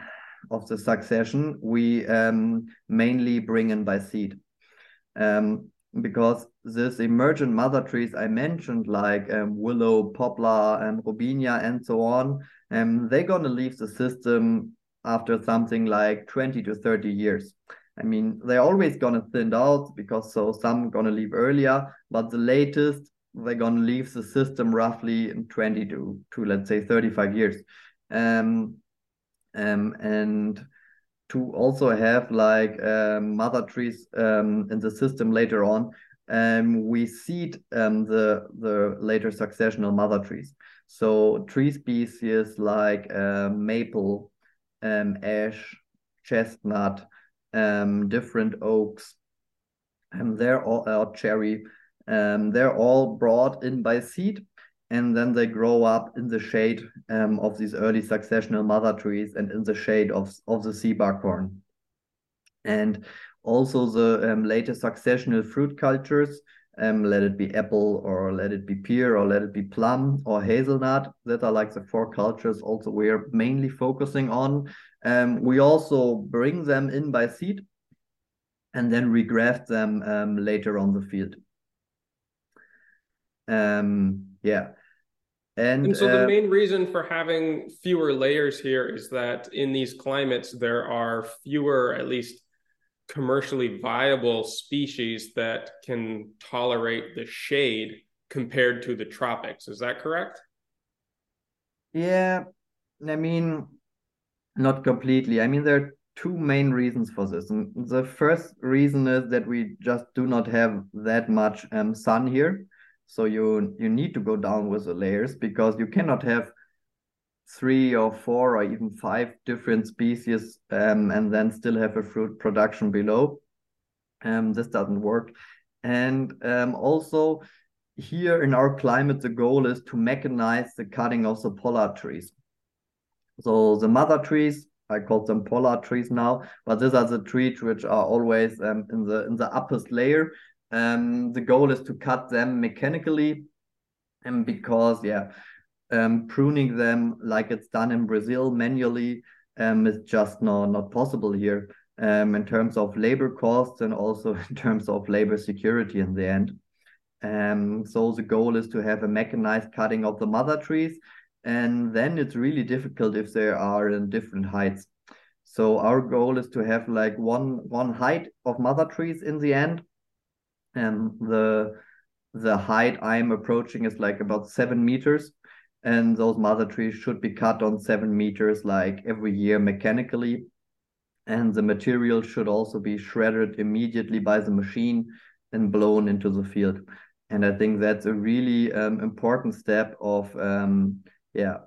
S2: of the succession we um, mainly bring in by seed. Um, because this emergent mother trees I mentioned, like um, willow, poplar, and robinia, and so on, they're gonna leave the system after something like 20 to 30 years. I mean, they're always gonna thin out because so some gonna leave earlier, but the latest they're gonna leave the system roughly in 20 to, to let's say 35 years. Um, um, and to also have like um, mother trees um, in the system later on, um, we seed um, the the later successional mother trees. So tree species like uh, maple, um, ash, chestnut, um, different oaks, and they're all uh, cherry. Um, they're all brought in by seed, and then they grow up in the shade um, of these early successional mother trees and in the shade of, of the sea buckthorn. And also the um, later successional fruit cultures, um, let it be apple or let it be pear or let it be plum or hazelnut, that are like the four cultures also we're mainly focusing on. Um, we also bring them in by seed and then regraft them um, later on the field. Um, yeah.
S1: And, and so uh, the main reason for having fewer layers here is that in these climates there are fewer, at least commercially viable species that can tolerate the shade compared to the tropics. Is that correct?
S2: Yeah, I mean, not completely. I mean, there are two main reasons for this. And the first reason is that we just do not have that much um, sun here. So you you need to go down with the layers because you cannot have three or four or even five different species um, and then still have a fruit production below. Um, this doesn't work. And um, also here in our climate, the goal is to mechanize the cutting of the pollard trees. So the mother trees, I call them pollard trees now, but these are the trees which are always um, in the in the uppest layer um, the goal is to cut them mechanically, and because yeah, um, pruning them like it's done in Brazil manually um, is just not not possible here um, in terms of labor costs and also in terms of labor security in the end. Um, so the goal is to have a mechanized cutting of the mother trees, and then it's really difficult if they are in different heights. So our goal is to have like one one height of mother trees in the end, and the the height I'm approaching is like about seven meters, and those mother trees should be cut on seven meters like every year mechanically, and the material should also be shredded immediately by the machine and blown into the field. And I think that's a really um, important step of um, yeah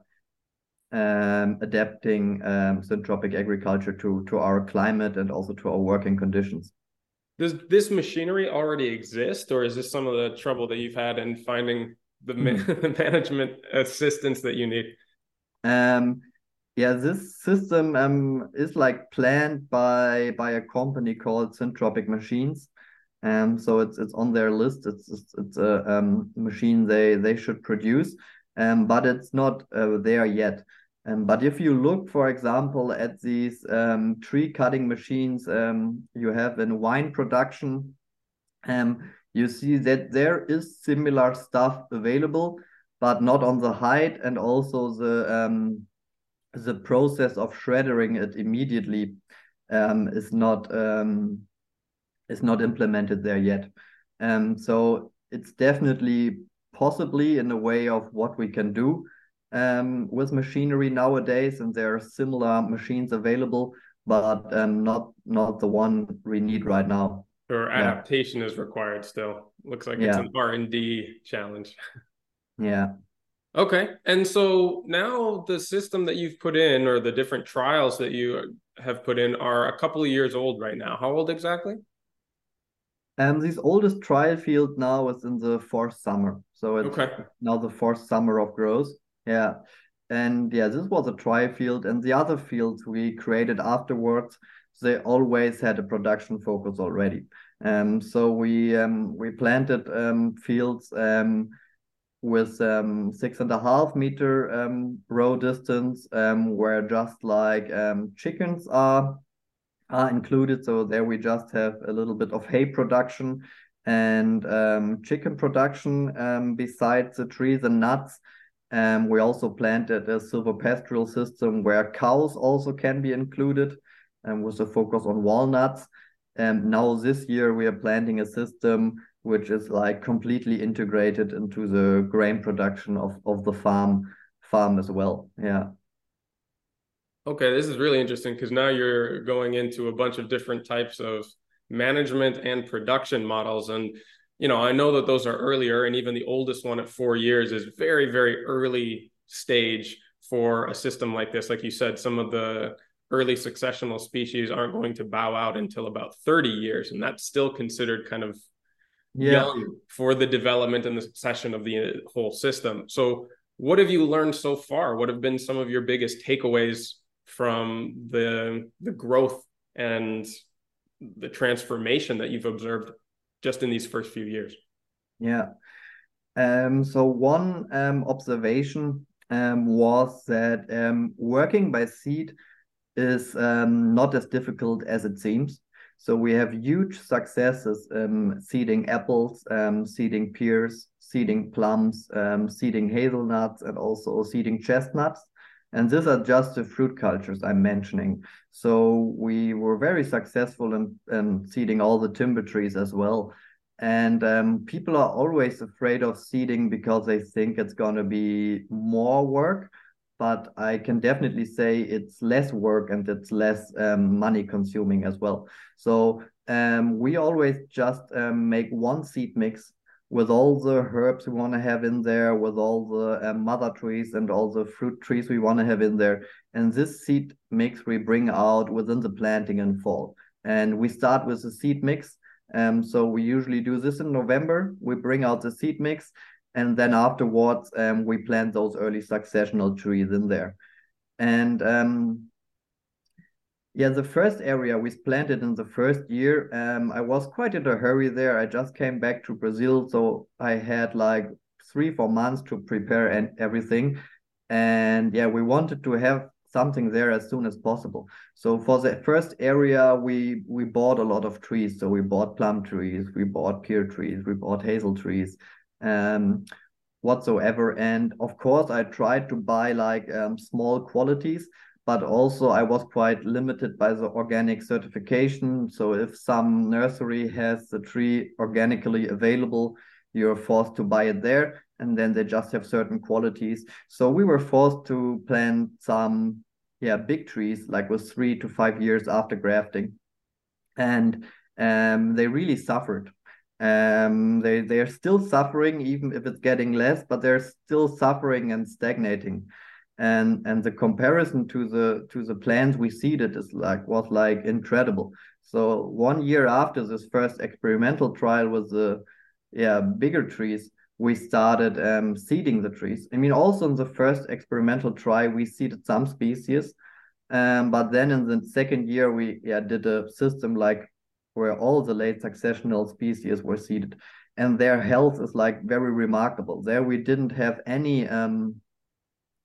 S2: um, adapting um, syntropic agriculture to to our climate and also to our working conditions.
S1: Does this machinery already exist, or is this some of the trouble that you've had in finding the mm. management assistance that you need?
S2: Um, yeah, this system um, is like planned by by a company called Syntropic Machines. Um, so it's it's on their list. It's it's, it's a um, machine they they should produce, um, but it's not uh, there yet. Um, but if you look, for example, at these um, tree cutting machines um, you have in wine production, um, you see that there is similar stuff available, but not on the height, and also the um, the process of shredding it immediately um, is not is not implemented there yet. so it's definitely possibly in a way of what we can do um, with machinery nowadays, and there are similar machines available, but um, not not the one we need right now.
S1: Or adaptation yeah. is required still. Looks like yeah. it's an R and D challenge.
S2: Yeah.
S1: Okay, and so now the system that you've put in, or the different trials that you have put in, are a couple of years old right now. How old exactly?
S2: Um, this oldest trial field now is in the fourth summer, so it's
S1: Okay.
S2: now the fourth summer of growth. Yeah, and yeah, this was a trial field, and the other fields we created afterwards, they always had a production focus already. Um, so we um we planted um fields um with um six and a half meter um row distance um where just like um chickens are are included. So there we just have a little bit of hay production and um, chicken production um, besides the trees and nuts. Um, we also planted a silvopastoral system where cows also can be included and with a focus on walnuts. And now this year we are planting a system which is like completely integrated into the grain production of, of the farm farm as well. Yeah.
S1: Okay, this is really interesting because now you're going into a bunch of different types of management and production models. And, you know, I know that those are earlier, and even the oldest one at four years is very, very early stage for a system like this. Like you said, some of the early successional species aren't going to bow out until about 30 years, and that's still considered kind of yeah. young for the development and the succession of the uh, whole system. So, what have you learned so far? What have been some of your biggest takeaways from the the growth and the transformation that you've observed just in these first few years?
S2: Yeah. Um, so one um, observation um, was that um, working by seed is um, not as difficult as it seems. So we have huge successes um, seeding apples, seeding pears, seeding plums, um, seeding hazelnuts, and also seeding chestnuts. And these are just the fruit cultures I'm mentioning. So we were very successful in, in seeding all the timber trees as well. And um, people are always afraid of seeding because they think it's going to be more work. But I can definitely say it's less work and it's less um, money consuming as well. So um, we always just um, make one seed mix with all the herbs we want to have in there, with all the uh, mother trees and all the fruit trees we want to have in there. And this seed mix we bring out within the planting in fall. And we start with the seed mix. Um, so we usually do this in November. We bring out the seed mix, and then afterwards um, we plant those early successional trees in there. And um, yeah, the first area we planted in the first year, um, I was quite in a hurry there. I just came back to Brazil, so I had like three, four months to prepare and everything. And yeah, we wanted to have something there as soon as possible. So for the first area, we we bought a lot of trees. So we bought plum trees, we bought pear trees, we bought hazel trees, um, whatsoever. And of course, I tried to buy like um, small qualities but also I was quite limited by the organic certification. So if some nursery has the tree organically available, you're forced to buy it there, and then they just have certain qualities. So we were forced to plant some, yeah, big trees, like with three to five years after grafting, and um, they really suffered. Um, they they are still suffering, even if it's getting less, but they're still suffering and stagnating and and the comparison to the to the plants we seeded is like was like incredible. So one year after this first experimental trial with the yeah bigger trees we started um, seeding the trees. I mean also in the first experimental trial we seeded some species um, but then in the second year we yeah did a system like where all the late successional species were seeded. And their health is like very remarkable. There we didn't have any um,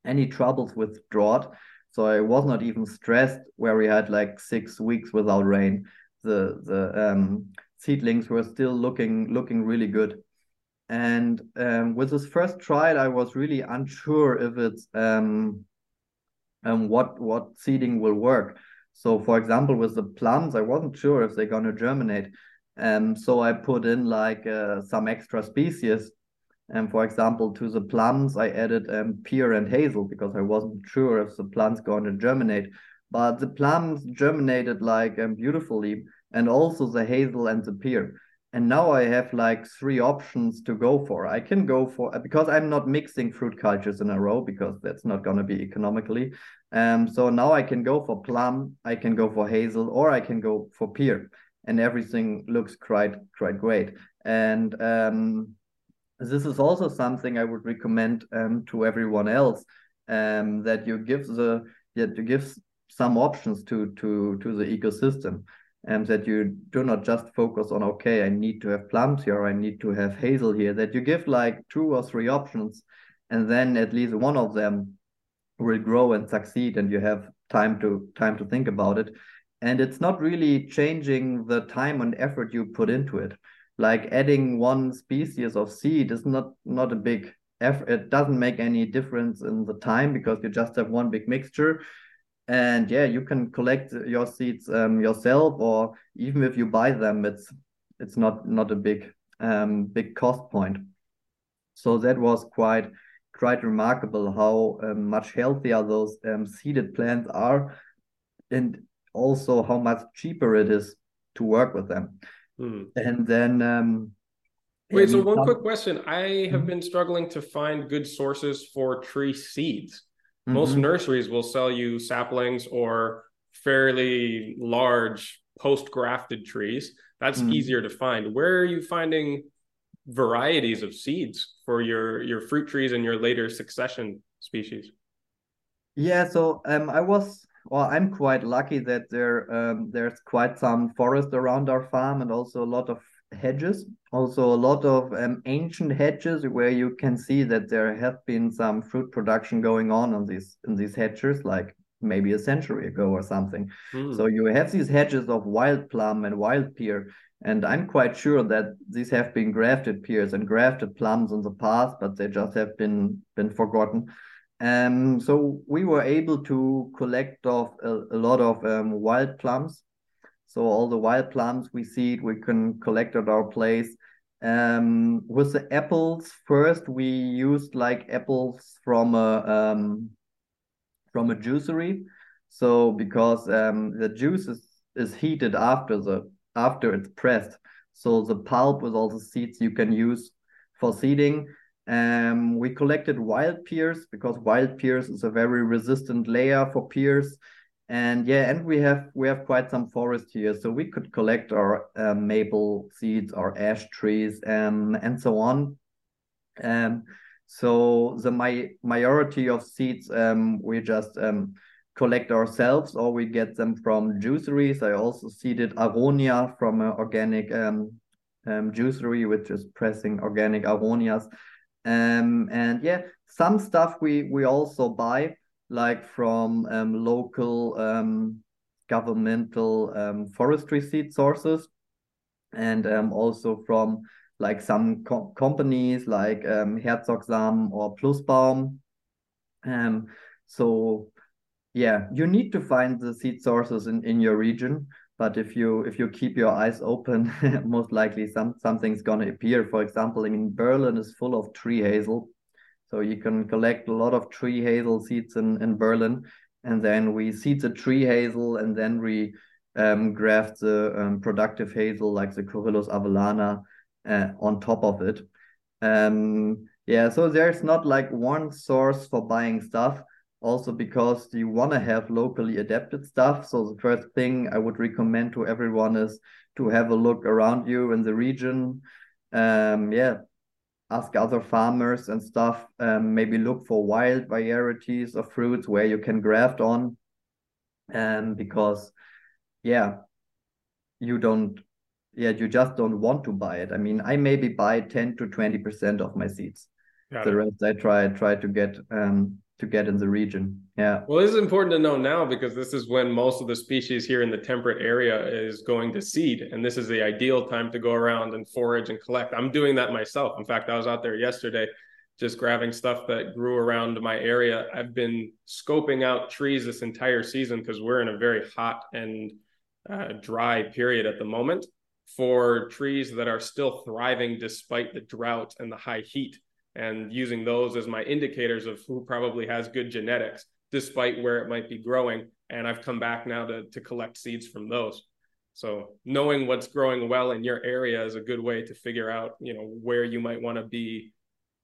S2: any troubles with drought. So I was not even stressed where we had like six weeks without rain. The the um, seedlings were still looking looking really good. And um, with this first trial, I was really unsure if it's um, um, what what seeding will work. So, for example, with the plums, I wasn't sure if they're gonna germinate. Um, so I put in like uh, some extra species and for example, to the plums, I added um, pear and hazel because I wasn't sure if the plant's going to germinate. But the plums germinated like um, beautifully, and also the hazel and the pear. And now I have like three options to go for. I can go for because I'm not mixing fruit cultures in a row because that's not going to be economically. Um, so now I can go for plum, I can go for hazel, or I can go for pear. and everything looks quite quite great. And um, this is also something I would recommend um, to everyone else um, that you give the that you give some options to to to the ecosystem and that you do not just focus on okay i need to have plums here i need to have hazel here that you give like two or three options and then at least one of them will grow and succeed and you have time to time to think about it. And it's not really changing the time and effort you put into it like adding one species of seed is not not a big effort it doesn't make any difference in the time because you just have one big mixture. And yeah you can collect your seeds um, yourself or even if you buy them it's it's not not a big um, big cost point. So that was quite quite remarkable how um, much healthier those um, seeded plants are and also how much cheaper it is to work with them hmm. and then um,
S1: wait so one quick question i have mm-hmm. been struggling to find good sources for tree seeds most mm-hmm. nurseries will sell you saplings or fairly large post grafted trees. That's mm-hmm. easier to find. Where are you finding varieties of seeds for your your fruit trees and your later succession species?
S2: Yeah, so um, I was well, I'm quite lucky that there um, there's quite some forest around our farm and also a lot of hedges. Also, a lot of um, ancient hedges where you can see that there have been some fruit production going on on these in these hedges, like maybe a century ago or something. Mm. So you have these hedges of wild plum and wild pear, and I'm quite sure that these have been grafted pears and grafted plums in the past, but they just have been been forgotten. Um, so we were able to collect off a, a lot of um, wild plums so all the wild plums we seed, we can collect at our place. Um, with the apples, first we used like apples from a um, from a juicery. So because um, the juice is, is heated after the after it's pressed, so the pulp with all the seeds you can use for seeding. Um, we collected wild pears because wild pears is a very resistant layer for pears. And yeah and we have we have quite some forest here. So we could collect our um, maple seeds our ash trees and and so on. Um, so the my majority of seeds um, we just um, collect ourselves or we get them from juiceries. I also seeded aronia from an organic um, um, juicery which is pressing organic aronias um, and yeah some stuff we we also buy like from um, local um, governmental um, forestry seed sources and um, also from like some co companies like um, Herzog-Samen or Plusbaum. Um, so yeah, you need to find the seed sources in, in your region. But if you if you keep your eyes open, most likely some something's gonna appear. For example, i mean Berlin is full of tree hazel, so you can collect a lot of tree hazel seeds in, in Berlin, and then we seed the tree hazel, and then we um, graft the um, productive hazel like the Corylus avellana uh, on top of it. Um, yeah, so there's not like one source for buying stuff. Also, because you want to have locally adapted stuff. So the first thing I would recommend to everyone is to have a look around you in the region. Um, yeah, ask other farmers and stuff. Um, maybe look for wild varieties of fruits where you can graft on. Um, because, yeah, you don't, yeah, you just don't want to buy it. I mean, I maybe buy 10 to 20% of my seeds. Got the it. rest I try try to get um to get in the region. Yeah.
S1: Well, this is important to know now because this is when most of the species here in the temperate area is going to seed. And this is the ideal time to go around and forage and collect. I'm doing that myself. In fact, I was out there yesterday just grabbing stuff that grew around my area. I've been scoping out trees this entire season because we're in a very hot and uh, dry period at the moment for trees that are still thriving despite the drought and the high heat and using those as my indicators of who probably has good genetics despite where it might be growing. And i've come back now to, to collect seeds from those. So knowing what's growing well in your area is a good way to figure out you know where you might want to be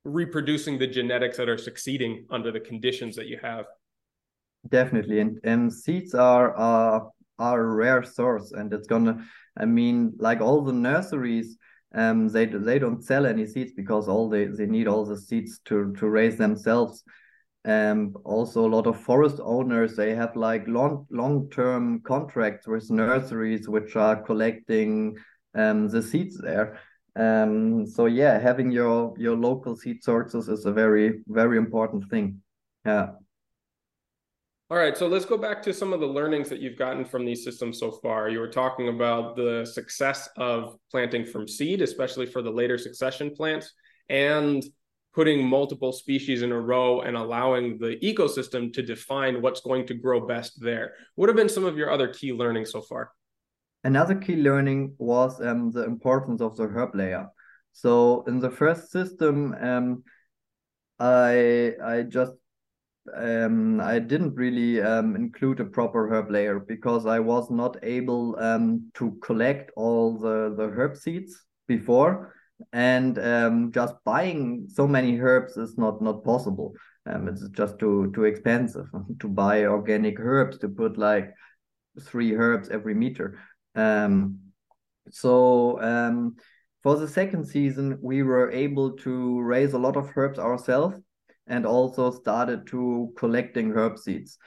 S1: reproducing the genetics that are succeeding under the conditions that you have.
S2: Definitely. And, and seeds are uh, are a rare source, and it's gonna. I mean, like all the nurseries, um, they they don't sell any seeds because all they they need all the seeds to to raise themselves. Um, also a lot of forest owners they have like long long term contracts with nurseries which are collecting um the seeds there. Um, so yeah, having your your local seed sources is a very very important thing. Yeah.
S1: All right, so let's go back to some of the learnings that you've gotten from these systems so far. You were talking about the success of planting from seed, especially for the later succession plants, and putting multiple species in a row and allowing the ecosystem to define what's going to grow best there. What have been some of your other key learnings so far?
S2: Another key learning was um, the importance of the herb layer. So in the first system, um, I I just um, I didn't really um, include a proper herb layer because I was not able um, to collect all the, the herb seeds before. And um, just buying so many herbs is not not possible. Um, it's just too too expensive to buy organic herbs to put like three herbs every meter. Um, so for the second season, we were able to raise a lot of herbs ourselves and also started to collecting herb seeds.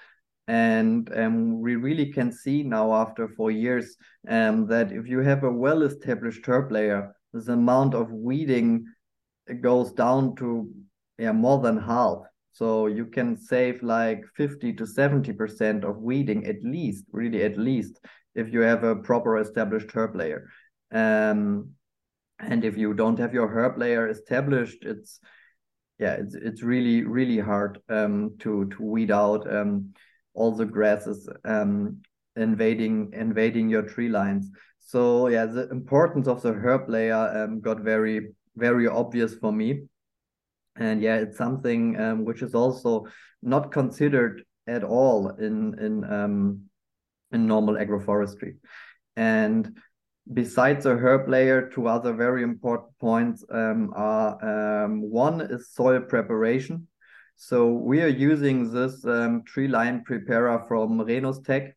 S2: And um, we really can see now after four years um, that if you have a well-established herb layer the amount of weeding goes down to yeah, more than half. So you can save like 50 to 70 percent of weeding at least really at least if you have a proper established herb layer. Um, and if you don't have your herb layer established it's yeah, it's it's really really hard um, to to weed out um, all the grasses um, invading invading your tree lines. So yeah, the importance of the herb layer um, got very very obvious for me, and yeah, it's something um, which is also not considered at all in in um, in normal agroforestry, and besides the herb layer, two other very important points um, are um, one is soil preparation. So we are using this um, tree line preparer from Renostech.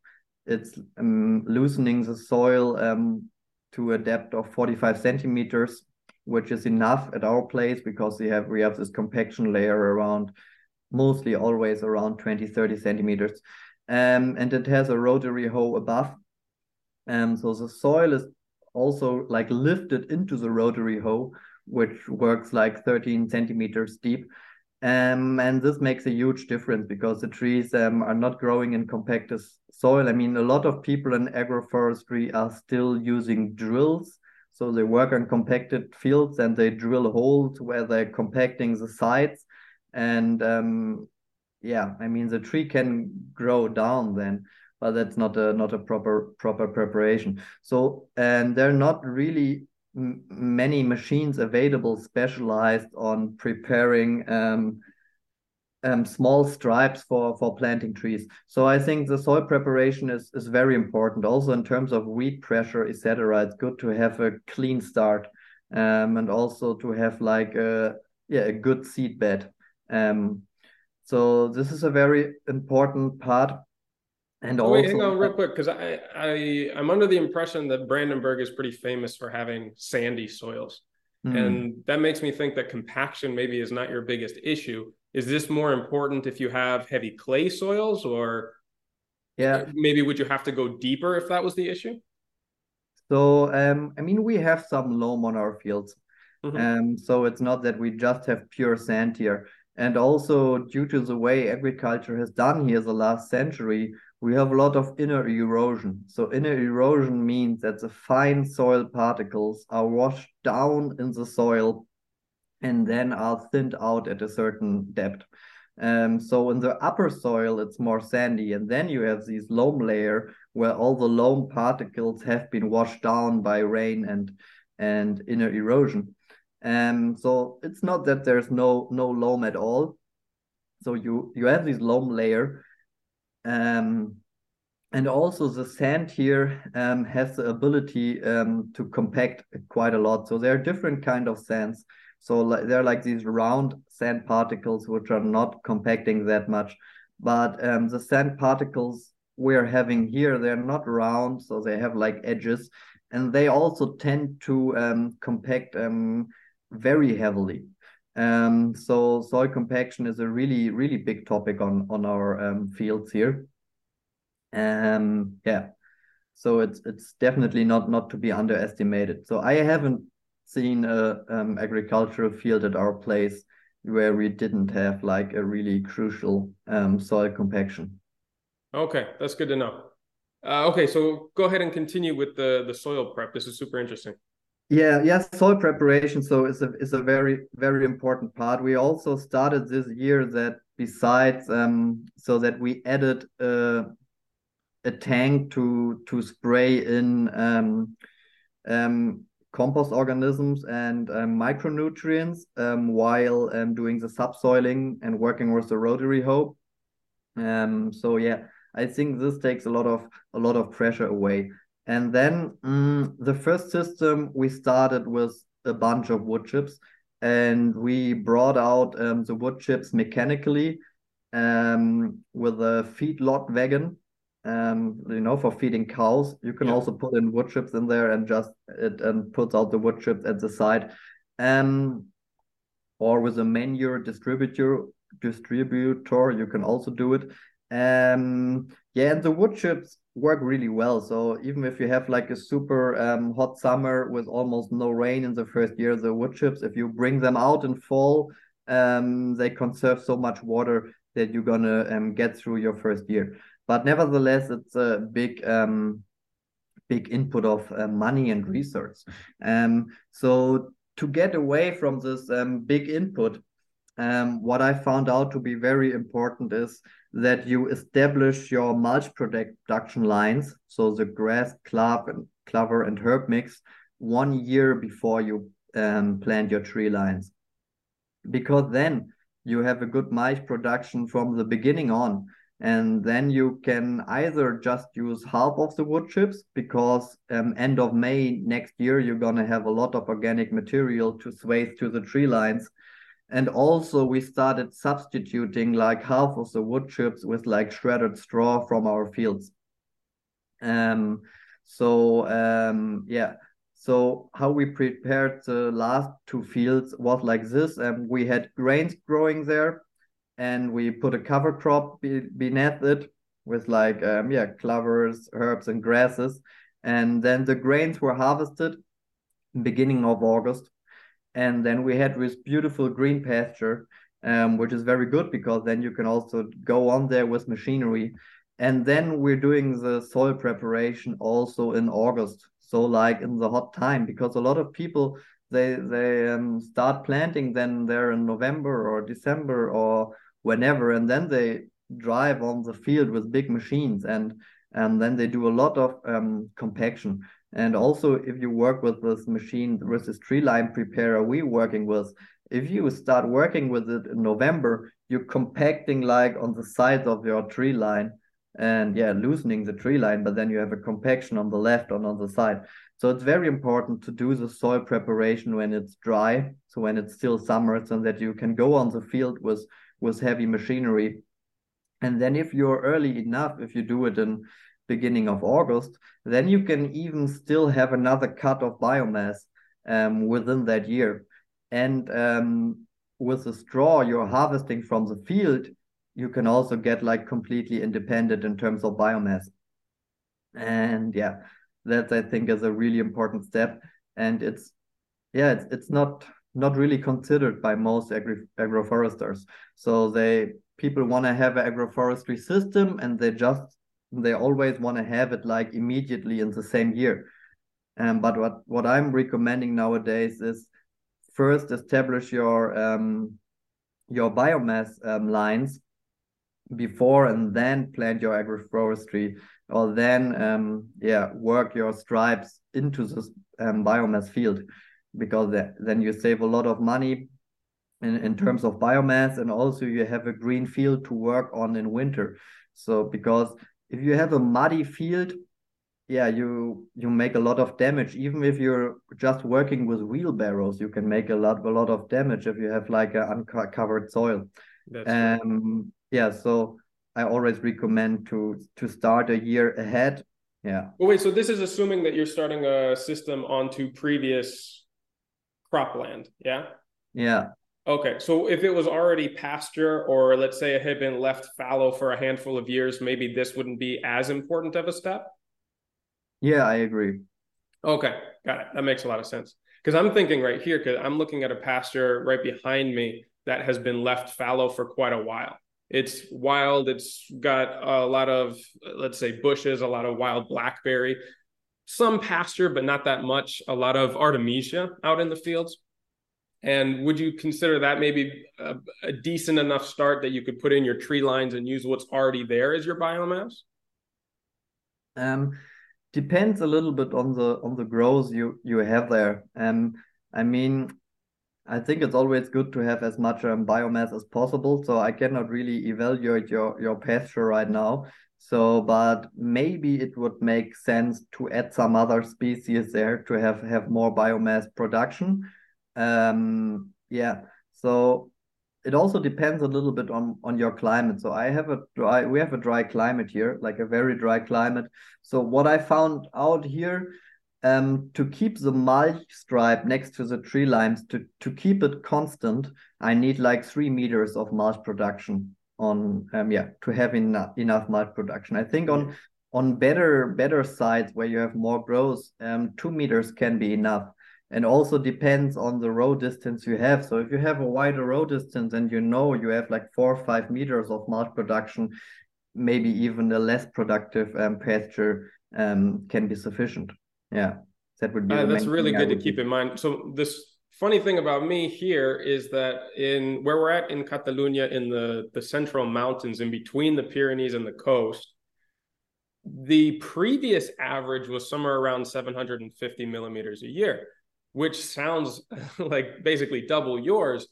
S2: It's um, loosening the soil um, to a depth of 45 centimeters, which is enough at our place because we have we have this compaction layer around mostly always around 20 30 centimeters um, and it has a rotary hoe above um, so the soil is also like lifted into the rotary hoe, which works like 13 centimeters deep. Um, and this makes a huge difference because the trees um, are not growing in compacted soil. I mean, a lot of people in agroforestry are still using drills. So they work on compacted fields and they drill holes where they're compacting the sides. And um, yeah, I mean, the tree can grow down then but that's not a not a proper proper preparation. So and there are not really many machines available specialized on preparing um, um, small stripes for for planting trees. So I think the soil preparation is is very important. Also in terms of weed pressure, etc. It's good to have a clean start, um, and also to have like a yeah a good seed bed. Um, so this is a very important part
S1: and also, wait, hang on real quick, because I, I I'm under the impression that Brandenburg is pretty famous for having sandy soils. Mm. And that makes me think that compaction maybe is not your biggest issue. Is this more important if you have heavy clay soils or yeah, maybe would you have to go deeper if that was the issue?
S2: So um I mean we have some loam on our fields. Mm-hmm. Um so it's not that we just have pure sand here. And also due to the way agriculture has done here the last century, we have a lot of inner erosion. So inner erosion means that the fine soil particles are washed down in the soil and then are thinned out at a certain depth. Um, so in the upper soil, it's more sandy, and then you have this loam layer where all the loam particles have been washed down by rain and and inner erosion. Um, so it's not that there's no no loam at all. So you you have this loam layer, um, and also the sand here um, has the ability um, to compact quite a lot. So there are different kind of sands. So they're like these round sand particles which are not compacting that much, but um, the sand particles we're having here, they're not round, so they have like edges, and they also tend to um, compact um, very heavily. Um, so soil compaction is a really, really big topic on on our um, fields here. Um, yeah, so it's it's definitely not not to be underestimated. So I haven't seen a um, agricultural field at our place where we didn't have like a really crucial um, soil compaction.
S1: Okay, that's good to know. Uh, okay, so go ahead and continue with the the soil prep. This is super interesting.
S2: Yeah, yeah, soil preparation. So it's a is a very very important part. We also started this year that besides um, so that we added a a tank to to spray in um, um, compost organisms and um, micronutrients um, while um, doing the subsoiling and working with the rotary hoe. So yeah, I think this takes a lot of a lot of pressure away. And then um, the first system we started with a bunch of wood chips, and we brought out um, the wood chips mechanically um, with a feedlot wagon um, you know, for feeding cows. You can yeah. also put in wood chips in there and just it and puts out the wood chips at the side. Um, or with a manure distributor distributor, you can also do it. Um, yeah, and the wood chips work really well. So even if you have like a super um, hot summer with almost no rain in the first year, the wood chips, if you bring them out in fall, um, they conserve so much water that you're gonna um, get through your first year but nevertheless, it's a big um, big input of uh, money and research. Um, so to get away from this big input, what I found out to be very important is that you establish your mulch production lines, so the grass, clove, and clover and herb mix, one year before you um, plant your tree lines, because then you have a good mulch production from the beginning on and then you can either just use half of the wood chips because um, end of May next year you're gonna have a lot of organic material to swathe to the tree lines. And also we started substituting like half of the wood chips with like shredded straw from our fields. Um, so um, yeah, so how we prepared the last two fields was like this. Um, we had grains growing there and we put a cover crop be beneath it with like um, yeah clovers herbs and grasses and then the grains were harvested beginning of august and then we had this beautiful green pasture um, which is very good because then you can also go on there with machinery and then we're doing the soil preparation also in august so like in the hot time because a lot of people they they um, start planting then there in november or december or whenever, and then they drive on the field with big machines, and and then they do a lot of um, compaction. And also, if you work with this machine, with this tree line preparer we working with, if you start working with it in November, you're compacting like on the sides of your tree line and yeah, loosening the tree line, but then you have a compaction on the left and on the side. So it's very important to do the soil preparation when it's dry, so when it's still summer, so that you can go on the field with with heavy machinery. And then if you're early enough, if you do it in beginning of August, then you can even still have another cut of biomass um, within that year. And um, with the straw you're harvesting from the field, you can also get like completely independent in terms of biomass. And yeah, that I think is a really important step. And it's yeah, it's it's not not really considered by most agri agroforesters. So they people want to have an agroforestry system and they just they always want to have it like immediately in the same year. Um, but what what I'm recommending nowadays is first establish your um, your biomass um, lines before and then plant your agroforestry or then um, yeah work your stripes into this um, biomass field because then you save a lot of money in, in terms of biomass and also you have a green field to work on in winter so because if you have a muddy field yeah you you make a lot of damage even if you're just working with wheelbarrows you can make a lot a lot of damage if you have like an uncovered soil That's um right. yeah so I always recommend to to start a year ahead. Yeah.
S1: Well, wait. So this is assuming that you're starting a system onto previous cropland. Yeah.
S2: Yeah.
S1: Okay, so if it was already pasture, or let's say it had been left fallow for a handful of years, maybe this wouldn't be as important of a step.
S2: Yeah, I agree.
S1: Okay, got it. That makes a lot of sense. Because I'm thinking right here, because I'm looking at a pasture right behind me that has been left fallow for quite a while. It's wild. It's got a lot of, let's say, bushes, a lot of wild blackberry, some pasture, but not that much. A lot of artemisia out in the fields. And would you consider that maybe a, a, decent enough start that you could put in your tree lines and use what's already there as your biomass?
S2: Um, depends a little bit on the on the growth you you have there. Um, I mean, I think it's always good to have as much um, biomass as possible. So I cannot really evaluate your your pasture right now. So, but maybe it would make sense to add some other species there to have have more biomass production um, yeah, so it also depends a little bit on on your climate. So I have a dry, we have a dry climate here, like a very dry climate. So what I found out here, um, to keep the mulch stripe next to the tree limes, to to keep it constant, I need like three meters of mulch production on um yeah to have enough enough mulch production. I think on on better better sites where you have more growth, um, two meters can be enough and also depends on the row distance you have. So if you have a wider row distance and you know you have like four or five meters of mulch production, maybe even a less productive um, pasture um, can be sufficient. Yeah,
S1: that would be. Uh, that's really good to keep in mind. So this funny thing about me here is that in where we're at in Catalonia, in the the central mountains, in between the Pyrenees and the coast. The previous average was somewhere around 750 millimeters a year which sounds like basically double yours.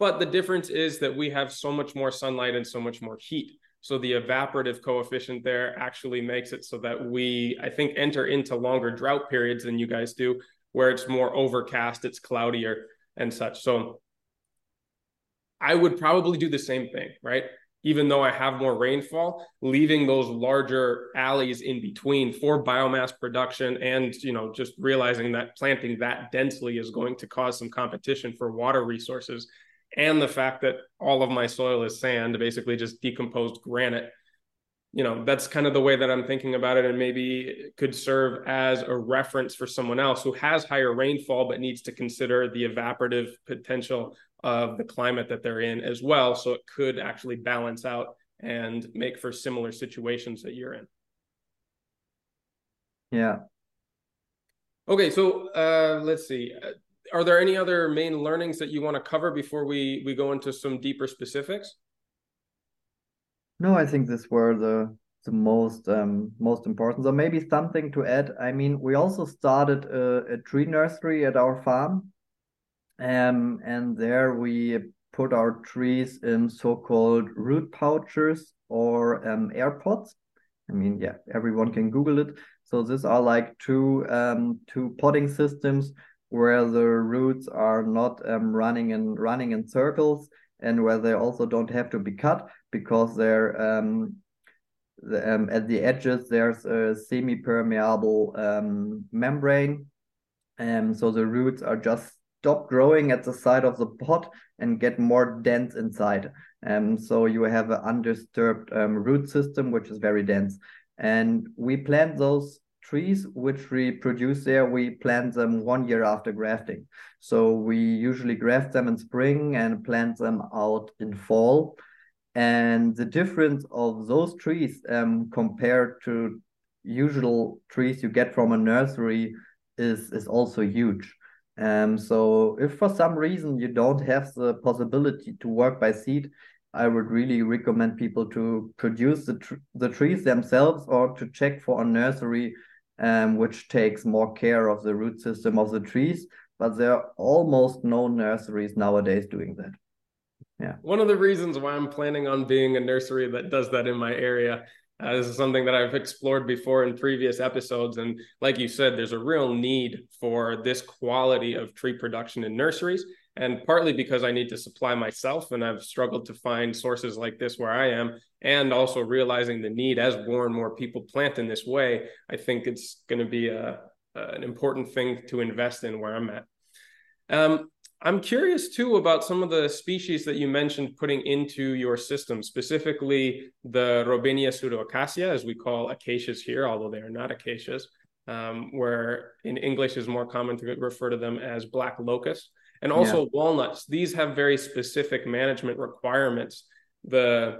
S1: But the difference is that we have so much more sunlight and so much more heat. So the evaporative coefficient there actually makes it so that we, I think, enter into longer drought periods than you guys do, where it's more overcast, it's cloudier and such. So I would probably do the same thing, right? Even though I have more rainfall, leaving those larger alleys in between for biomass production and, you know, just realizing that planting that densely is going to cause some competition for water resources. And the fact that all of my soil is sand, basically just decomposed granite. You know, that's kind of the way that I'm thinking about it. And maybe could serve as a reference for someone else who has higher rainfall, but needs to consider the evaporative potential of the climate that they're in as well. So it could actually balance out and make for similar situations that you're in.
S2: Yeah.
S1: Okay, so uh, let's see. Uh, are there any other main learnings that you want to cover before we we go into some deeper specifics?
S2: No, I think this were the the most um, most important. So maybe something to add. I mean, we also started a, a tree nursery at our farm, um, and there we put our trees in so-called root pouches or um, air. I mean, yeah, everyone can Google it. So these are like two um, two potting systems where the roots are not um, running and running in circles, and where they also don't have to be cut because they're um, the, um, at the edges there's a semi-permeable um, membrane, and so the roots are just stop growing at the side of the pot and get more dense inside. Um, so you have an undisturbed um, root system, which is very dense. And we plant those trees which we produce there, we plant them one year after grafting. So we usually graft them in spring and plant them out in fall. And the difference of those trees um, compared to usual trees you get from a nursery is, is also huge. Um, so if for some reason you don't have the possibility to work by seed, I would really recommend people to produce the, tr the trees themselves or to check for a nursery um, which takes more care of the root system of the trees. But there are almost no nurseries nowadays doing that. Yeah.
S1: One of the reasons why I'm planning on being a nursery that does that in my area uh, this is something that I've explored before in previous episodes. And like you said, there's a real need for this quality of tree production in nurseries. And partly because I need to supply myself, and I've struggled to find sources like this where I am, and also realizing the need as more and more people plant in this way, I think it's going to be a, an important thing to invest in where I'm at. Um, I'm curious too about some of the species that you mentioned putting into your system, specifically the Robinia pseudoacacia, as we call acacias here, although they are not acacias, um, where in English is more common to refer to them as black locust, and also yeah. walnuts. These have very specific management requirements. The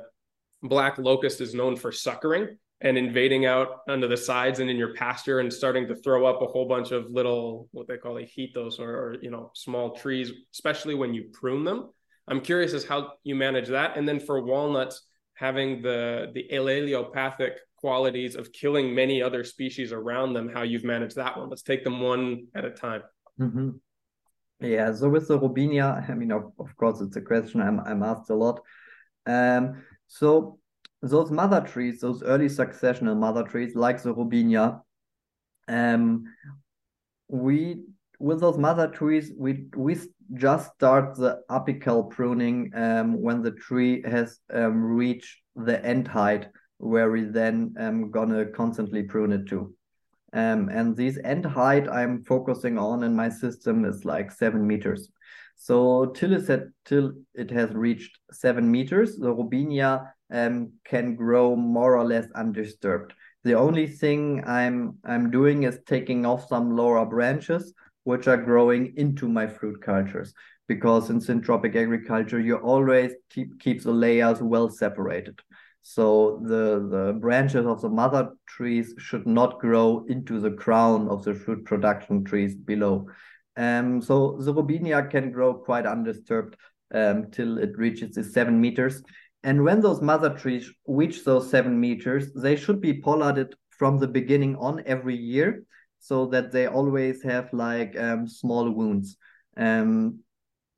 S1: black locust is known for suckering, and invading out under the sides and in your pasture and starting to throw up a whole bunch of little what they call hijitos or, or you know small trees especially when you prune them. I'm curious as how you manage that. And then for walnuts having the the allelopathic qualities of killing many other species around them how you've managed that one. Let's take them one at a time.
S2: Mm-hmm. yeah so with the robinia i mean of, of course it's a question i'm, I'm asked a lot. Um, so those mother trees, those early successional mother trees, like the Robinia, um, we with those mother trees, we we just start the apical pruning um, when the tree has um, reached the end height, where we then um gonna constantly prune it to. Um, and this end height I'm focusing on in my system is like seven meters. So till it, till it has reached seven meters, the Robinia um, can grow more or less undisturbed. The only thing I'm I'm doing is taking off some lower branches which are growing into my fruit cultures because in syntropic agriculture you always keep keep the layers well separated. So the the branches of the mother trees should not grow into the crown of the fruit production trees below. Um, so the robinia can grow quite undisturbed um, till it reaches the seven meters. And when those mother trees reach those seven meters, they should be pollarded from the beginning on every year so that they always have like um, small wounds. Um,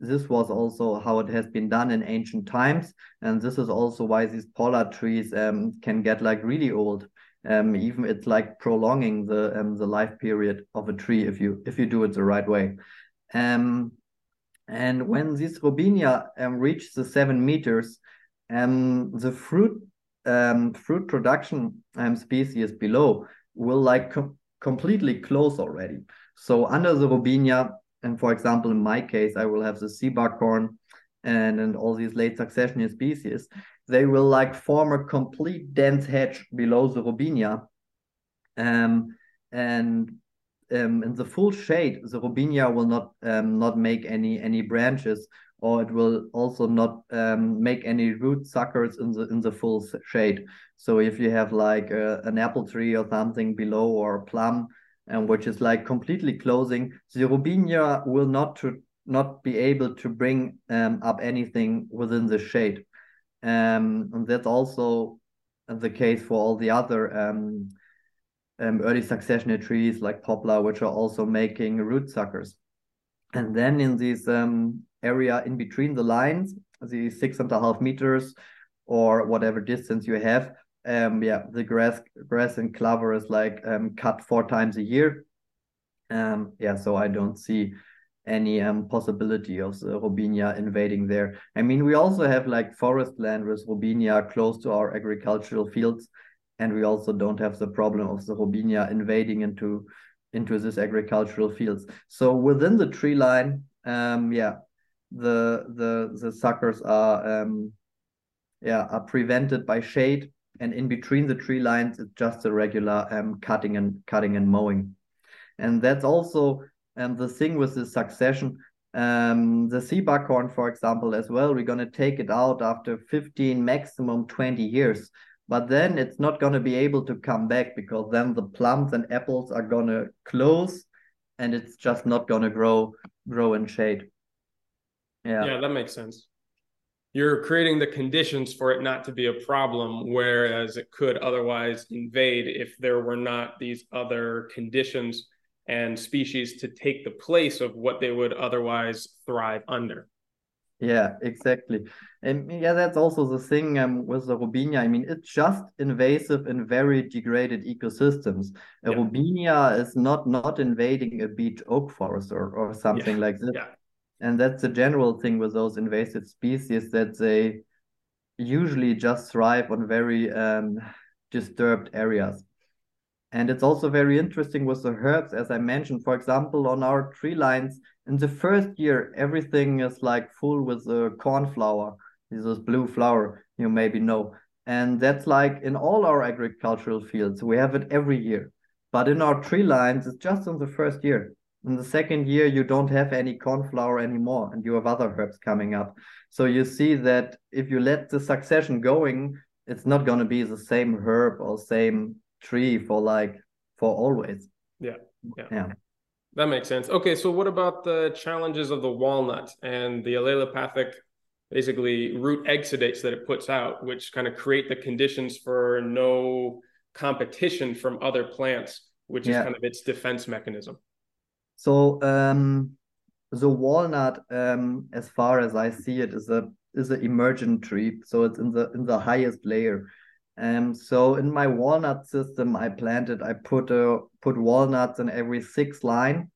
S2: this was also how it has been done in ancient times. And this is also why these pollard trees um, can get like really old. Um, even it's like prolonging the um, the life period of a tree if you if you do it the right way. Um, and when this robinia um, the seven meters, um, the fruit um, fruit production um, species below will like com completely close already. So under the robinia, and for example, in my case, I will have the sea buckthorn and, and all these late successional species. They will like form a complete dense hedge below the robinia. Um, and um, in the full shade, the robinia will not um, not make any any branches or it will also not um, make any root suckers in the in the full shade. So if you have like a, an apple tree or something below or a plum, and which is like completely closing, the robinia will not to not be able to bring um, up anything within the shade. Um, and that's also the case for all the other um, um, early successional trees like poplar, which are also making root suckers. And then in these um, area in between the lines, the six and a half meters or whatever distance you have. Um, yeah, the grass, grass and clover is like um, cut four times a year. Yeah, so I don't see any um possibility of the robinia invading there. I mean, we also have like forest land with robinia close to our agricultural fields, and we also don't have the problem of the robinia invading into into this agricultural fields. So within the tree line, um, yeah, the the the suckers are um, yeah are prevented by shade and in between the tree lines it's just a regular um, cutting and cutting and mowing and that's also um, the thing with the succession um, the sea buckthorn for example as well we're going to take it out after 15 maximum 20 years but then it's not going to be able to come back because then the plums and apples are going to close and it's just not going to grow grow in shade
S1: yeah. Yeah, that makes sense. You're creating the conditions for it not to be a problem, whereas it could otherwise invade if there were not these other conditions and species to take the place of what they would otherwise thrive under.
S2: Yeah, exactly. And yeah, that's also the thing um, with the Robinia. I mean, it's just invasive in very degraded ecosystems. A yeah. Robinia is not not invading a beech oak forest or, or something
S1: yeah.
S2: like this.
S1: Yeah
S2: and that's the general thing with those invasive species that they usually just thrive on very um, disturbed areas. And it's also very interesting with the herbs, as I mentioned, for example, on our tree lines, in the first year, everything is like full with the cornflower, this is blue flower, you maybe know. And that's like in all our agricultural fields, we have it every year. But in our tree lines, it's just in the first year. In the second year, you don't have any cornflower anymore, and you have other herbs coming up. So you see that if you let the succession going, it's not going to be the same herb or same tree for like for always.
S1: Yeah. Yeah. Yeah. That makes sense. Okay, so what about the challenges of the walnut and the allelopathic basically root exudates that it puts out, which kind of create the conditions for no competition from other plants, which yeah. is kind of its defense mechanism.
S2: So um, the walnut, um, as far as I see it, is a is an emergent tree. So it's in the in the highest layer. Um, so in my walnut system, I planted, I put a put walnuts in every sixth line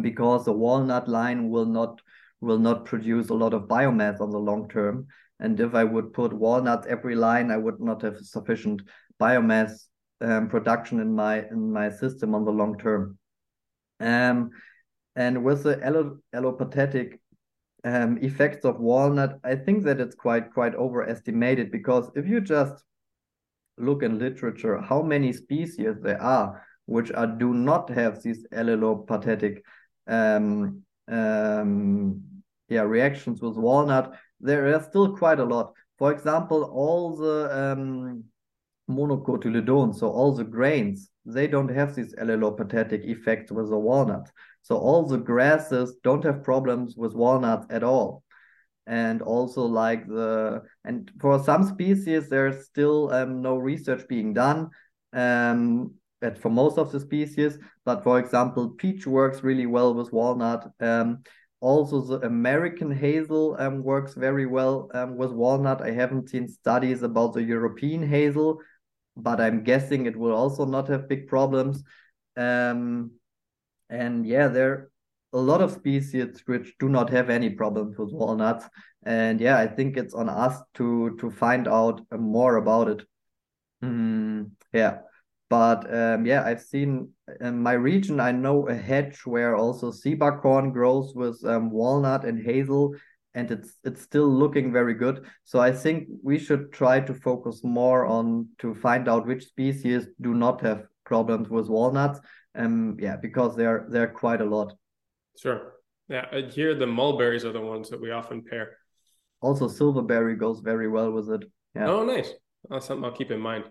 S2: because the walnut line will not will not produce a lot of biomass on the long term. And if I would put walnuts every line, I would not have sufficient biomass um, production in my in my system on the long term. Um, and with the allo allopathetic um, effects of walnut, I think that it's quite quite overestimated because if you just look in literature how many species there are which are do not have these allelopathetic um, um, yeah reactions with walnut, there are still quite a lot. For example, all the um, monocotyledones, so all the grains, they don't have these allopathetic effects with the walnut. So all the grasses don't have problems with walnuts at all. And also like the and for some species there's still um, no research being done um, for most of the species. But for example, peach works really well with walnut. Um, also, the American hazel um, works very well um, with walnut. I haven't seen studies about the European hazel, but I'm guessing it will also not have big problems. Um, and yeah, there a lot of species which do not have any problems with walnuts. And yeah, I think it's on us to to find out more about it. Mm, yeah, but um, yeah, I've seen in my region. I know a hedge where also sea buckthorn grows with um, walnut and hazel, and it's it's still looking very good. So I think we should try to focus more on to find out which species do not have problems with walnuts. Um, yeah, because there there are quite a lot.
S1: Sure. Yeah, here the mulberries are the ones that we often pair.
S2: Also, silverberry goes very well with it. Yeah.
S1: Oh, nice. That's something I'll keep in mind.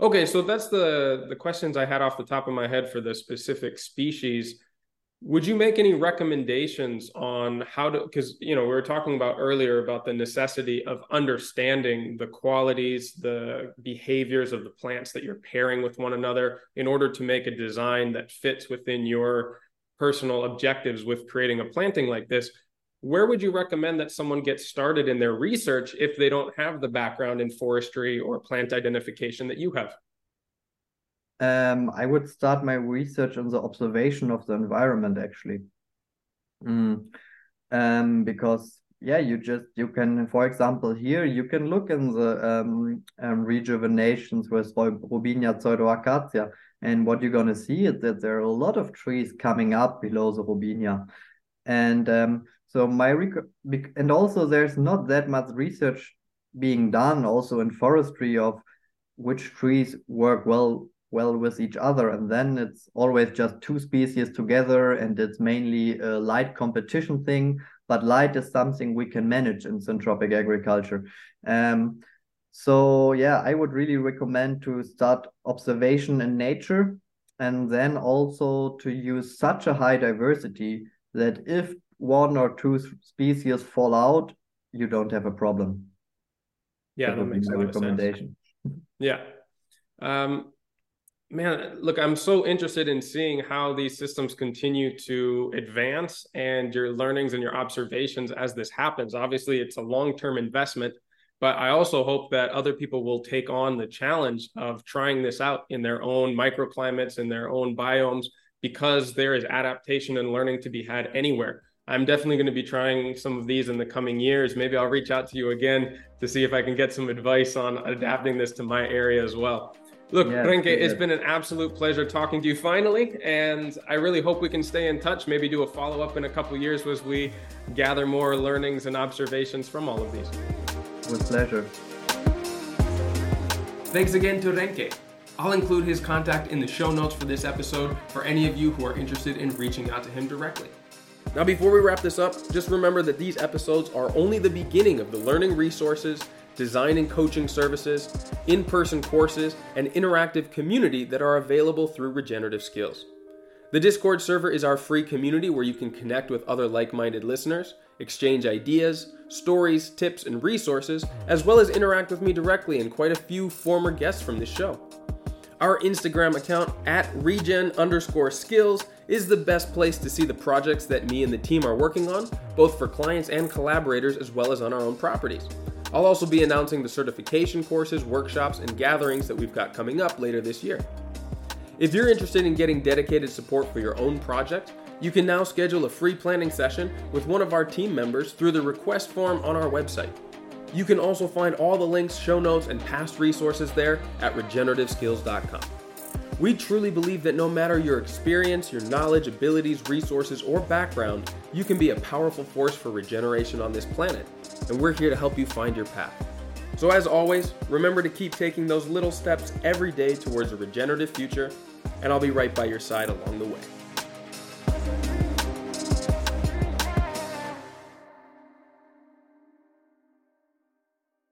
S1: Okay, so that's the the questions I had off the top of my head for the specific species would you make any recommendations on how to because you know we were talking about earlier about the necessity of understanding the qualities the behaviors of the plants that you're pairing with one another in order to make a design that fits within your personal objectives with creating a planting like this where would you recommend that someone get started in their research if they don't have the background in forestry or plant identification that you have
S2: um, I would start my research on the observation of the environment actually. Mm. Um, because yeah, you just you can, for example, here you can look in the um, um, rejuvenations with Robinia pseudoacacia, and what you're gonna see is that there are a lot of trees coming up below the Robinia, and um, so my and also there's not that much research being done also in forestry of which trees work well well with each other. And then it's always just two species together and it's mainly a light competition thing but light is something we can manage in syntropic agriculture. Um, so yeah i would really recommend to start observation in nature and then also to use such a high diversity that if one or two species fall out you don't have a problem.
S1: Yeah that, that makes my recommendation. Yeah. Um, man look i'm so interested in seeing how these systems continue to advance and your learnings and your observations as this happens. Obviously it's a long-term investment but i also hope that other people will take on the challenge of trying this out in their own microclimates in their own biomes because there is adaptation and learning to be had anywhere I'm definitely going to be trying some of these in the coming years. Maybe I'll reach out to you again to see if I can get some advice on adapting this to my area as well. Look, yeah, Renke, it's been an absolute pleasure talking to you finally, and I really hope we can stay in touch. Maybe do a follow up in a couple years as we gather more learnings and observations from all of these.
S2: With pleasure.
S1: Thanks again to Renke. I'll include his contact in the show notes for this episode for any of you who are interested in reaching out to him directly. Now, before we wrap this up, just remember that these episodes are only the beginning of the learning resources, design and coaching services, in person courses, and interactive community that are available through Regenerative Skills. The Discord server is our free community where you can connect with other like minded listeners, exchange ideas, stories, tips, and resources, as well as interact with me directly and quite a few former guests from this show. Our Instagram account at regen underscore skills is the best place to see the projects that me and the team are working on, both for clients and collaborators, as well as on our own properties. I'll also be announcing the certification courses, workshops, and gatherings that we've got coming up later this year. If you're interested in getting dedicated support for your own project, you can now schedule a free planning session with one of our team members through the request form on our website. You can also find all the links, show notes, and past resources there at regenerativeskills.com. We truly believe that no matter your experience, your knowledge, abilities, resources, or background, you can be a powerful force for regeneration on this planet, and we're here to help you find your path. So, as always, remember to keep taking those little steps every day towards a regenerative future, and I'll be right by your side along the way. Thank you.